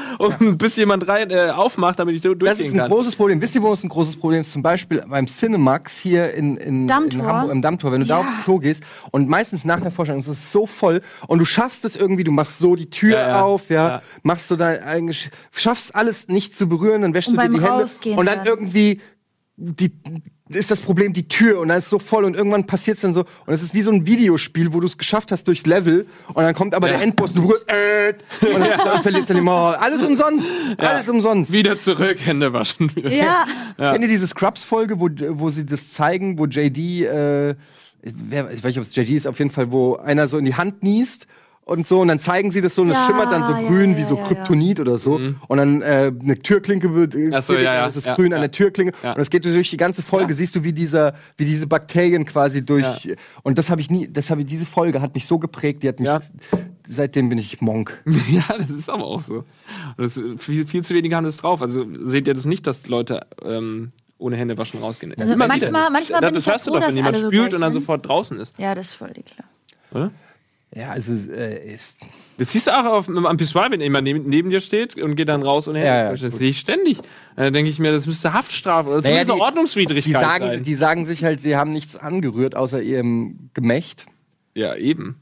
[SPEAKER 2] um, bis jemand rein äh, aufmacht, damit ich so
[SPEAKER 1] Das
[SPEAKER 2] durchgehen
[SPEAKER 1] ist ein
[SPEAKER 2] kann.
[SPEAKER 1] großes Problem. Wisst ihr, wo es ein großes Problem ist? Zum Beispiel beim Cinemax hier in, in, in? Hamburg, im Dammtor. Wenn du da
[SPEAKER 3] Ja.
[SPEAKER 1] aufs Klo gehst und meistens nach der Vorstellung ist es so voll und du schaffst es irgendwie, du machst so die Tür
[SPEAKER 2] Ja, ja.
[SPEAKER 1] auf, ja,
[SPEAKER 2] Ja.
[SPEAKER 1] machst so dein eigentlich, schaffst alles nicht zu berühren, dann wäschst
[SPEAKER 3] Und
[SPEAKER 1] du dir die Hände
[SPEAKER 3] Rausgehen
[SPEAKER 1] und dann
[SPEAKER 3] dann.
[SPEAKER 1] irgendwie die ist das Problem die Tür und dann ist es so voll und irgendwann passiert es dann so und es ist wie so ein Videospiel, wo du es geschafft hast durchs Level und dann kommt aber
[SPEAKER 2] Ja.
[SPEAKER 1] der Endboss und du berührst äh, und dann, dann verlierst du den oh, alles umsonst, alles umsonst.
[SPEAKER 2] Wieder zurück, Hände waschen.
[SPEAKER 3] Ja.
[SPEAKER 1] Kennt ihr diese Scrubs-Folge, wo, wo sie das zeigen, wo JD, äh, wer, ich weiß nicht, ob es JD ist, auf jeden Fall, wo einer so in die Hand niest und so, und dann zeigen sie das so und es
[SPEAKER 3] Ja,
[SPEAKER 1] schimmert dann so
[SPEAKER 3] ja,
[SPEAKER 1] grün
[SPEAKER 3] ja,
[SPEAKER 1] wie so
[SPEAKER 3] ja, ja.
[SPEAKER 1] Kryptonit oder so. Und dann äh, eine Türklinke wird,
[SPEAKER 2] Mhm. So, ja, ja,
[SPEAKER 1] es ist
[SPEAKER 2] ja,
[SPEAKER 1] grün
[SPEAKER 2] ja.
[SPEAKER 1] an der Türklinke.
[SPEAKER 2] Ja.
[SPEAKER 1] Und es geht durch die ganze Folge,
[SPEAKER 2] Ja.
[SPEAKER 1] siehst du, wie dieser, wie diese Bakterien quasi durch. Und das habe ich nie, das habe ich, diese Folge hat mich so geprägt, die hat mich.
[SPEAKER 2] Ja.
[SPEAKER 1] Seitdem bin ich Monk.
[SPEAKER 2] Ja, das ist aber auch so. Das, viel, viel zu wenige haben das drauf. Also seht ihr das nicht, dass Leute ähm, ohne Hände waschen rausgehen?
[SPEAKER 3] Also manchmal- manchmal
[SPEAKER 2] das,
[SPEAKER 3] bin
[SPEAKER 2] das
[SPEAKER 3] ich ja
[SPEAKER 2] hörst du
[SPEAKER 3] froh,
[SPEAKER 2] doch,
[SPEAKER 3] dass
[SPEAKER 2] wenn jemand
[SPEAKER 3] so
[SPEAKER 2] spült
[SPEAKER 3] gleich
[SPEAKER 2] und dann sofort draußen ist.
[SPEAKER 3] Ja, das ist voll klar.
[SPEAKER 2] Oder?
[SPEAKER 1] Ja, also äh, ist,
[SPEAKER 2] Das siehst du auch auf, am Pissoir, wenn jemand neben, neben dir steht und geht dann raus ohne Hände.
[SPEAKER 1] Ja, ja,
[SPEAKER 2] das sehe ich ständig. Dann denke ich mir, das müsste Haftstrafe oder
[SPEAKER 1] Naja,
[SPEAKER 2] zumindest eine
[SPEAKER 1] die-
[SPEAKER 2] Ordnungswidrigkeit
[SPEAKER 1] die sagen,
[SPEAKER 2] sein.
[SPEAKER 1] die sagen sich halt, sie haben nichts angerührt außer ihrem Gemächt.
[SPEAKER 2] ja, eben.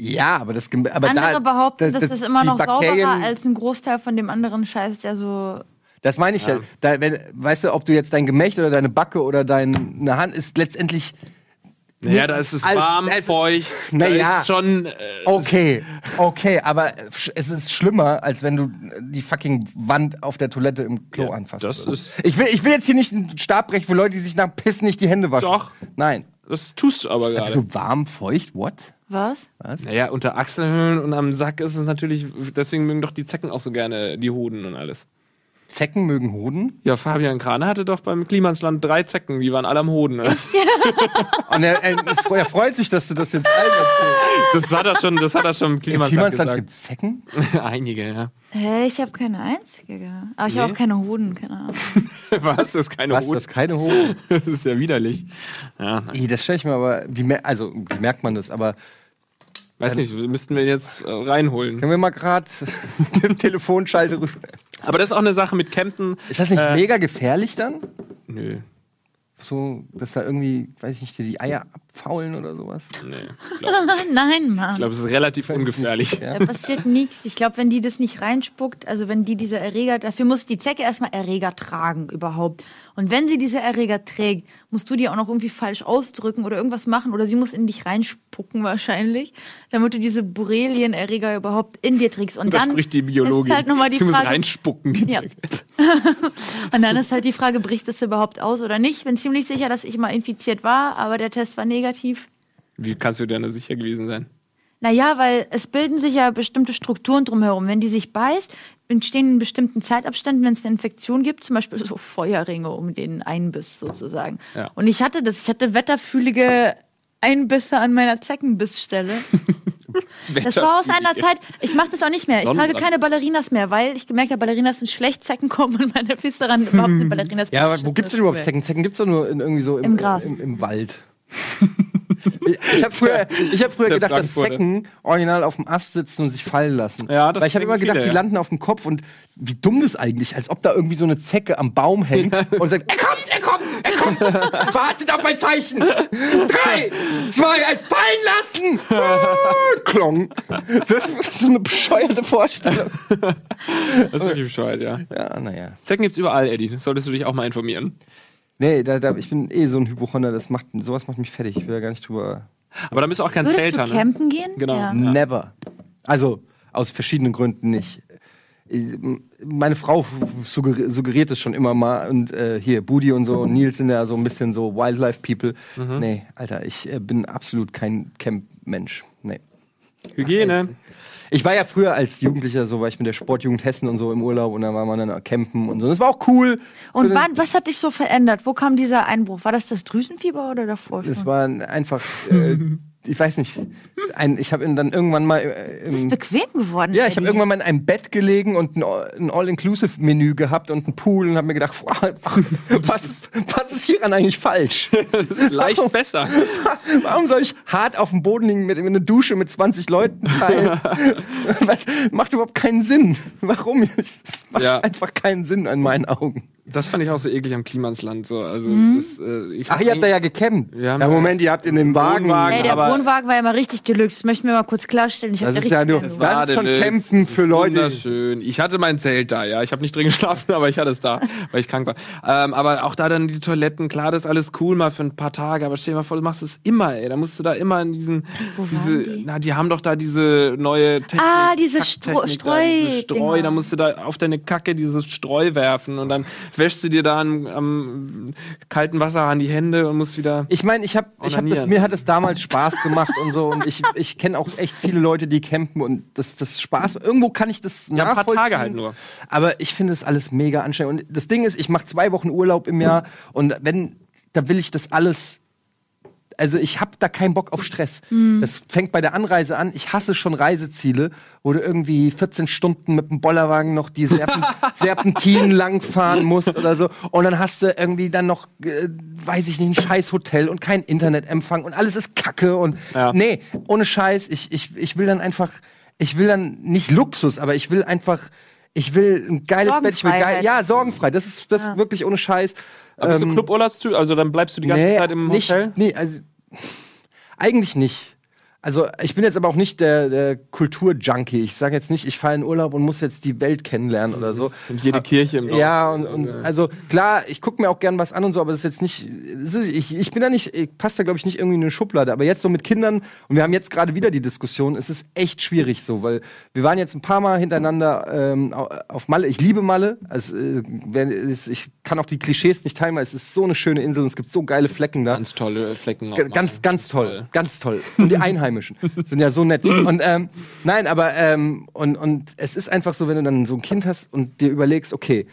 [SPEAKER 1] Ja, aber das Gem- aber
[SPEAKER 3] Andere
[SPEAKER 1] da,
[SPEAKER 3] behaupten, das, ist immer noch
[SPEAKER 1] Bakterien-
[SPEAKER 3] sauberer als ein Großteil von dem anderen Scheiß, der so.
[SPEAKER 1] Das meine ich ja. Da, wenn, weißt du, ob du jetzt dein Gemächt oder deine Backe oder deine Hand ist letztendlich
[SPEAKER 2] Naja, da ist es warm,
[SPEAKER 1] es
[SPEAKER 2] feucht.
[SPEAKER 1] Na
[SPEAKER 2] da
[SPEAKER 1] ja.
[SPEAKER 2] ist schon. Äh,
[SPEAKER 1] okay, okay, aber es ist schlimmer, als wenn du die fucking Wand auf der Toilette im Klo
[SPEAKER 2] Ja,
[SPEAKER 1] anfasst.
[SPEAKER 2] das
[SPEAKER 1] oder
[SPEAKER 2] ist-
[SPEAKER 1] ich will, ich will jetzt hier nicht einen Stab brechen für Leute, die sich nach Piss nicht die Hände waschen.
[SPEAKER 2] Doch.
[SPEAKER 1] Nein.
[SPEAKER 2] das tust du aber gerade.
[SPEAKER 1] So warm, feucht, what?
[SPEAKER 3] Was?
[SPEAKER 2] Naja, unter Achselhöhlen und am Sack ist es natürlich, deswegen mögen doch die Zecken auch so gerne die Hoden und alles.
[SPEAKER 1] Zecken mögen Hoden.
[SPEAKER 2] Ja, Fabian Krane hatte doch beim Klimansland drei Zecken, die waren alle am Hoden. Ne?
[SPEAKER 1] Und er, er, er freut sich, dass du das jetzt allen erzählst.
[SPEAKER 2] Das war das schon, das hat er schon im
[SPEAKER 1] Im
[SPEAKER 2] Klimansland
[SPEAKER 1] Klimansland
[SPEAKER 2] gesagt.
[SPEAKER 1] gibt Zecken?
[SPEAKER 2] Einige, ja.
[SPEAKER 3] Hä, ich habe keine einzige. Aber ich
[SPEAKER 2] Nee?
[SPEAKER 3] habe auch keine Hoden, keine Ahnung.
[SPEAKER 2] Was? Das ist keine
[SPEAKER 1] Was, du
[SPEAKER 2] Hoden.
[SPEAKER 1] hast keine Hoden?
[SPEAKER 2] Das ist ja widerlich. Ja,
[SPEAKER 1] Das stelle ich mir aber, wie, mer- also, wie merkt man das? Aber
[SPEAKER 2] weiß nicht, müssten wir jetzt äh, reinholen.
[SPEAKER 1] können wir mal gerade den Telefonschalter rüber.
[SPEAKER 2] Aber das ist auch eine Sache mit Campen.
[SPEAKER 1] Ist das nicht
[SPEAKER 2] Äh,
[SPEAKER 1] mega gefährlich dann?
[SPEAKER 2] Nö,
[SPEAKER 1] So, dass da irgendwie, weiß ich nicht, dir die Eier abfaulen oder sowas?
[SPEAKER 2] nee. Ich glaube,
[SPEAKER 3] Nein, Mann.
[SPEAKER 2] glaub, es ist relativ ungefährlich.
[SPEAKER 1] Ja.
[SPEAKER 3] Da passiert nichts. Ich glaube, wenn die das nicht reinspuckt, also wenn die diese Erreger, dafür muss die Zecke erstmal Erreger tragen überhaupt. Und wenn sie diese Erreger trägt, musst du die auch noch irgendwie falsch ausdrücken oder irgendwas machen oder sie muss in dich reinspucken wahrscheinlich, damit du diese Borrelien-Erreger überhaupt in dir trägst. Und
[SPEAKER 2] Da
[SPEAKER 3] dann
[SPEAKER 2] spricht die Biologin.
[SPEAKER 3] ist halt nochmal die
[SPEAKER 2] Sie muss
[SPEAKER 3] Frage,
[SPEAKER 2] reinspucken. Die
[SPEAKER 3] Ja. Und dann ist halt die Frage, bricht es überhaupt aus oder nicht? Ich bin ziemlich sicher, dass ich mal infiziert war, aber der Test war negativ.
[SPEAKER 2] Wie kannst du dir da sicher gewesen sein?
[SPEAKER 3] Naja, weil es bilden sich ja bestimmte Strukturen drumherum. Wenn die sich beißt, entstehen in bestimmten Zeitabständen, wenn es eine Infektion gibt, zum Beispiel so Feuerringe um den Einbiss sozusagen.
[SPEAKER 2] Ja.
[SPEAKER 3] Und ich hatte das, ich hatte wetterfühlige Einbisse an meiner Zeckenbissstelle. Das war aus einer Zeit, ich mache das auch nicht mehr. Ich trage keine Ballerinas mehr, weil ich gemerkt habe, Ballerinas sind schlecht, Zecken kommen und meine Füße daran überhaupt sind Ballerinas.
[SPEAKER 1] Ja, aber wo gibt's denn überhaupt Zecken? Zecken gibt's doch nur in, irgendwie so im,
[SPEAKER 3] Im Gras.
[SPEAKER 1] Im, im Wald. Ich habe früher, ich hab früher gedacht, dass. Zecken original auf dem Ast sitzen und sich fallen lassen.
[SPEAKER 2] Ja, das
[SPEAKER 1] Weil ich habe immer gedacht,
[SPEAKER 2] viele,
[SPEAKER 1] die landen auf dem Kopf und wie dumm das eigentlich, als ob da irgendwie so eine Zecke am Baum hängt und sagt, er kommt, er kommt, er kommt. Wartet auf ein Zeichen. Drei, zwei, eins, fallen lassen. Ah, Klong. Das ist so eine bescheuerte Vorstellung.
[SPEAKER 2] Das ist wirklich bescheuert, ja.
[SPEAKER 1] Ja, naja.
[SPEAKER 2] Zecken gibt's überall, Eddie. Solltest du dich auch mal informieren.
[SPEAKER 1] Nee, da, da, ich bin eh so ein Hypochonder, das macht, sowas macht mich fertig. Ich will da gar nicht drüber.
[SPEAKER 2] Aber da bist du auch kein
[SPEAKER 3] Würdest
[SPEAKER 2] Zelter,
[SPEAKER 3] du
[SPEAKER 2] ne?
[SPEAKER 3] campen gehen?
[SPEAKER 2] Genau.
[SPEAKER 3] Ja.
[SPEAKER 1] Never. Also, aus verschiedenen Gründen nicht. Ich- Meine Frau suggeri- suggeriert es schon immer mal und äh, hier Budi und so und Nils sind ja so ein bisschen so Wildlife-People. Nee, Alter, ich äh, bin absolut kein Camp-Mensch. Nee.
[SPEAKER 2] Hygiene.
[SPEAKER 1] Ich war ja früher als Jugendlicher so, war ich mit der Sportjugend Hessen und so im Urlaub und da war man dann campen und so. Das war auch cool.
[SPEAKER 3] Und wann, was hat dich so verändert? Wo kam dieser Einbruch? War das das Drüsenfieber oder davor schon?
[SPEAKER 1] Es war einfach, äh, ich weiß nicht, ein, ich habe dann irgendwann mal äh,
[SPEAKER 3] Du bist
[SPEAKER 1] im,
[SPEAKER 3] bequem geworden.
[SPEAKER 1] Ja, ich habe irgendwann mal in einem Bett gelegen und ein, All-Inclusive-Menü gehabt und einen Pool und habe mir gedacht, was, was ist hieran eigentlich falsch?
[SPEAKER 2] Das ist leicht besser.
[SPEAKER 1] Warum soll ich hart auf dem Boden liegen mit, mit einer Dusche mit 20 Leuten teilen? Was, macht überhaupt keinen Sinn. Warum? Es macht
[SPEAKER 2] Ja.
[SPEAKER 1] einfach keinen Sinn in meinen Augen.
[SPEAKER 2] Das fand ich auch so eklig am Klimansland. So. Also, das, äh, ich
[SPEAKER 1] Ach, ihr habt da ja gecampt. Ja, Moment, ihr habt in dem Wagen.
[SPEAKER 2] Wohnwagen.
[SPEAKER 3] Ey, der
[SPEAKER 2] aber-
[SPEAKER 3] Wohnwagen war ja mal richtig deluxe. Das möchten wir mal kurz klarstellen. Ich
[SPEAKER 1] Das
[SPEAKER 3] da
[SPEAKER 1] ist ja
[SPEAKER 3] richtig
[SPEAKER 1] nur, das ist schon
[SPEAKER 2] Deluxe.
[SPEAKER 1] Campen für Leute.
[SPEAKER 2] Wunderschön. Ich hatte mein Zelt da, ja. Ich habe nicht drin geschlafen, aber ich hatte es da, weil ich krank war. Ähm, aber auch da dann die Toiletten, klar, das ist alles cool mal für ein paar Tage, aber stell dir mal vor, du machst es immer, ey. Da musst du da immer in diesen, diese,
[SPEAKER 3] waren die?
[SPEAKER 2] na, die haben doch da diese neue Technik.
[SPEAKER 3] Ah, diese Stro-
[SPEAKER 2] da, diese
[SPEAKER 3] Streu-
[SPEAKER 2] Streu,
[SPEAKER 3] Dinger.
[SPEAKER 2] da musst du da auf deine Kacke dieses Streu werfen und dann wäschst du dir da am, am kalten Wasserhahn die Hände und musst wieder.
[SPEAKER 1] Ich meine, ich habe, ich hab das, mir hat es damals Spaß gemacht und so. Und ich, ich kenne auch echt viele Leute, die campen und das, das Spaß. Irgendwo kann ich das
[SPEAKER 2] Ja, ein paar
[SPEAKER 1] nachvollziehen.
[SPEAKER 2] Tage halt nur.
[SPEAKER 1] Aber ich finde es alles mega anstrengend. Und das Ding ist, ich mache zwei Wochen Urlaub im Jahr und wenn, da will ich das alles. Also ich habe da keinen Bock auf Stress. Das fängt bei der Anreise an. Ich hasse schon Reiseziele, wo du irgendwie 14 Stunden mit dem Bollerwagen noch die Serpen Serpentinen langfahren musst oder so. Und dann hast du irgendwie dann noch, äh, weiß ich nicht, ein scheiß Hotel und kein Internetempfang und alles ist Kacke. Und
[SPEAKER 2] Ja.
[SPEAKER 1] nee, ohne Scheiß, ich, ich, ich will dann einfach, ich will dann nicht Luxus, aber ich will einfach, ich will ein geiles Bett, ich will geil, ja, sorgenfrei. Das ist das ist wirklich ohne Scheiß.
[SPEAKER 2] Aber bist du
[SPEAKER 1] Ähm,
[SPEAKER 2] Cluburlaubstyp? Also dann bleibst du die ganze Zeit im
[SPEAKER 1] nicht,
[SPEAKER 2] Hotel?
[SPEAKER 1] Nee, also eigentlich nicht. Also ich bin jetzt aber auch nicht der, der Kulturjunkie. Ich sage jetzt nicht, ich fahre in Urlaub und muss jetzt die Welt kennenlernen oder so.
[SPEAKER 2] Und jede Kirche im Dorf.
[SPEAKER 1] Ja, und, und also klar, ich gucke mir auch gern was an und so, aber das ist jetzt nicht, ist, ich, ich bin da nicht, ich passe da glaube ich nicht irgendwie in eine Schublade, aber jetzt so mit Kindern und wir haben jetzt gerade wieder die Diskussion, es ist echt schwierig so, weil wir waren jetzt ein paar Mal hintereinander ähm, au- auf Malle, ich liebe Malle, also, äh, ich kann auch die Klischees nicht teilen, weil es ist so eine schöne Insel und es gibt so geile Flecken da.
[SPEAKER 2] Ganz tolle Flecken.
[SPEAKER 1] G- Ganz, ganz toll, ganz toll. Und die Einheimischen sind ja so nett. Und ähm, nein, aber ähm, und, und es ist einfach so, wenn du dann so ein Kind hast und dir überlegst, okay,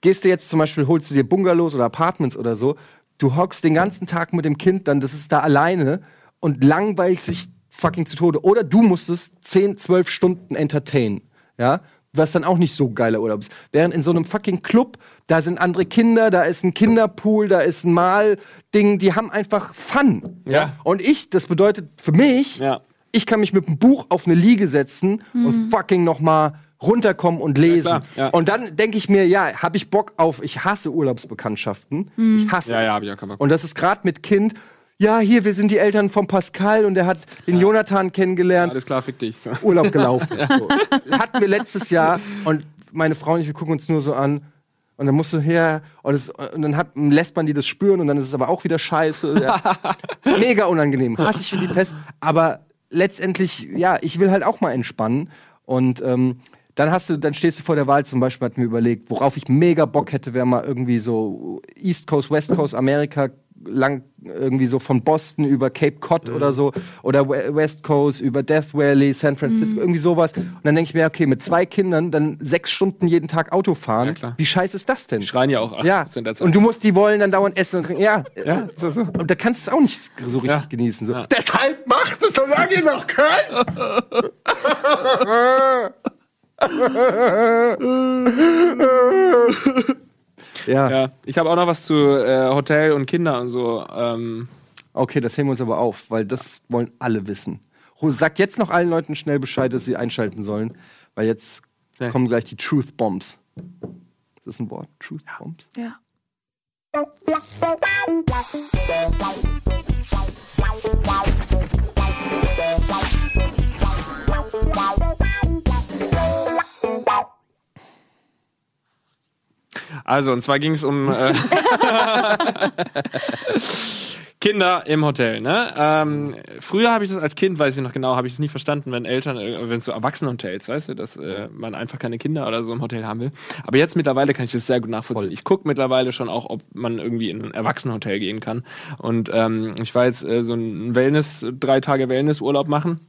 [SPEAKER 1] gehst du jetzt zum Beispiel, holst du dir Bungalows oder Apartments oder so, du hockst den ganzen Tag mit dem Kind, dann das ist da alleine und langweilt sich fucking zu Tode. Oder du musstest 10, 12 Stunden entertainen, ja, was dann auch nicht so geiler Urlaub ist. Während in so einem fucking Club, da sind andere Kinder, da ist ein Kinderpool, da ist ein Malding, die haben einfach Fun.
[SPEAKER 2] Ja.
[SPEAKER 1] Und ich, das bedeutet für mich,
[SPEAKER 2] Ja.
[SPEAKER 1] ich kann mich mit einem Buch auf eine Liege setzen und fucking noch mal runterkommen und lesen.
[SPEAKER 2] klar, ja.
[SPEAKER 1] Und dann denke ich mir, ja, habe ich Bock auf, ich hasse Urlaubsbekanntschaften. Ich hasse
[SPEAKER 2] Ja,
[SPEAKER 1] es.
[SPEAKER 2] ja, hab ich auch keinen Bock.
[SPEAKER 1] Und das ist gerade mit Kind, ja, hier, wir sind die Eltern von Pascal und der hat den Jonathan kennengelernt.
[SPEAKER 2] Alles klar, fick dich. So.
[SPEAKER 1] Urlaub gelaufen. so. Hatten wir letztes Jahr und meine Frau und ich, wir gucken uns nur so an. Und dann musst du her und, es, und dann hat, lässt man die das spüren und dann ist es aber auch wieder scheiße. Ja. Mega unangenehm. Hasse ich wie die Pest. Aber letztendlich, ja, ich will halt auch mal entspannen. Und ähm, dann hast du, dann stehst du vor der Wahl, zum Beispiel hat mir überlegt, worauf ich mega Bock hätte, wäre mal irgendwie so East Coast, West Coast, Amerika lang irgendwie so von Boston über Cape Cod oder so oder We- West Coast über Death Valley, San Francisco, irgendwie sowas. Und dann denke ich mir, okay, mit zwei Kindern dann sechs Stunden jeden Tag Auto fahren.
[SPEAKER 2] Ja.
[SPEAKER 1] Wie scheiße ist das denn?
[SPEAKER 2] Die schreien ja auch 8%
[SPEAKER 1] Ja, und du musst die wollen dann dauernd essen und trinken. Ja,
[SPEAKER 2] ja, das so?
[SPEAKER 1] und da kannst du es auch nicht so richtig
[SPEAKER 2] Ja.
[SPEAKER 1] genießen. So.
[SPEAKER 2] Ja.
[SPEAKER 1] Deshalb macht es, solange ihr noch könnt. ja.
[SPEAKER 2] Ja, ich habe auch noch was zu äh, Hotel und Kinder und so. Ähm,
[SPEAKER 1] okay, das heben wir uns aber auf, weil das wollen alle wissen. Sagt jetzt noch allen Leuten schnell Bescheid, dass sie einschalten sollen, weil jetzt
[SPEAKER 2] Ja.
[SPEAKER 1] kommen gleich die Truth Bombs. Ist das ein Wort? Truth Bombs?
[SPEAKER 3] Ja.
[SPEAKER 2] Also, und zwar ging es um äh, Kinder im Hotel. Ne? Ähm, früher habe ich das als Kind, weiß ich noch genau, habe ich es nie verstanden, wenn Eltern, äh, wenn es so Erwachsenenhotels, weißt du, dass äh, man einfach keine Kinder oder so im Hotel haben will. Aber jetzt mittlerweile kann ich das sehr gut nachvollziehen. Ich gucke mittlerweile schon auch, ob man irgendwie in ein Erwachsenenhotel gehen kann. Und ähm, ich war jetzt äh, so ein Wellness, drei Tage Wellnessurlaub machen.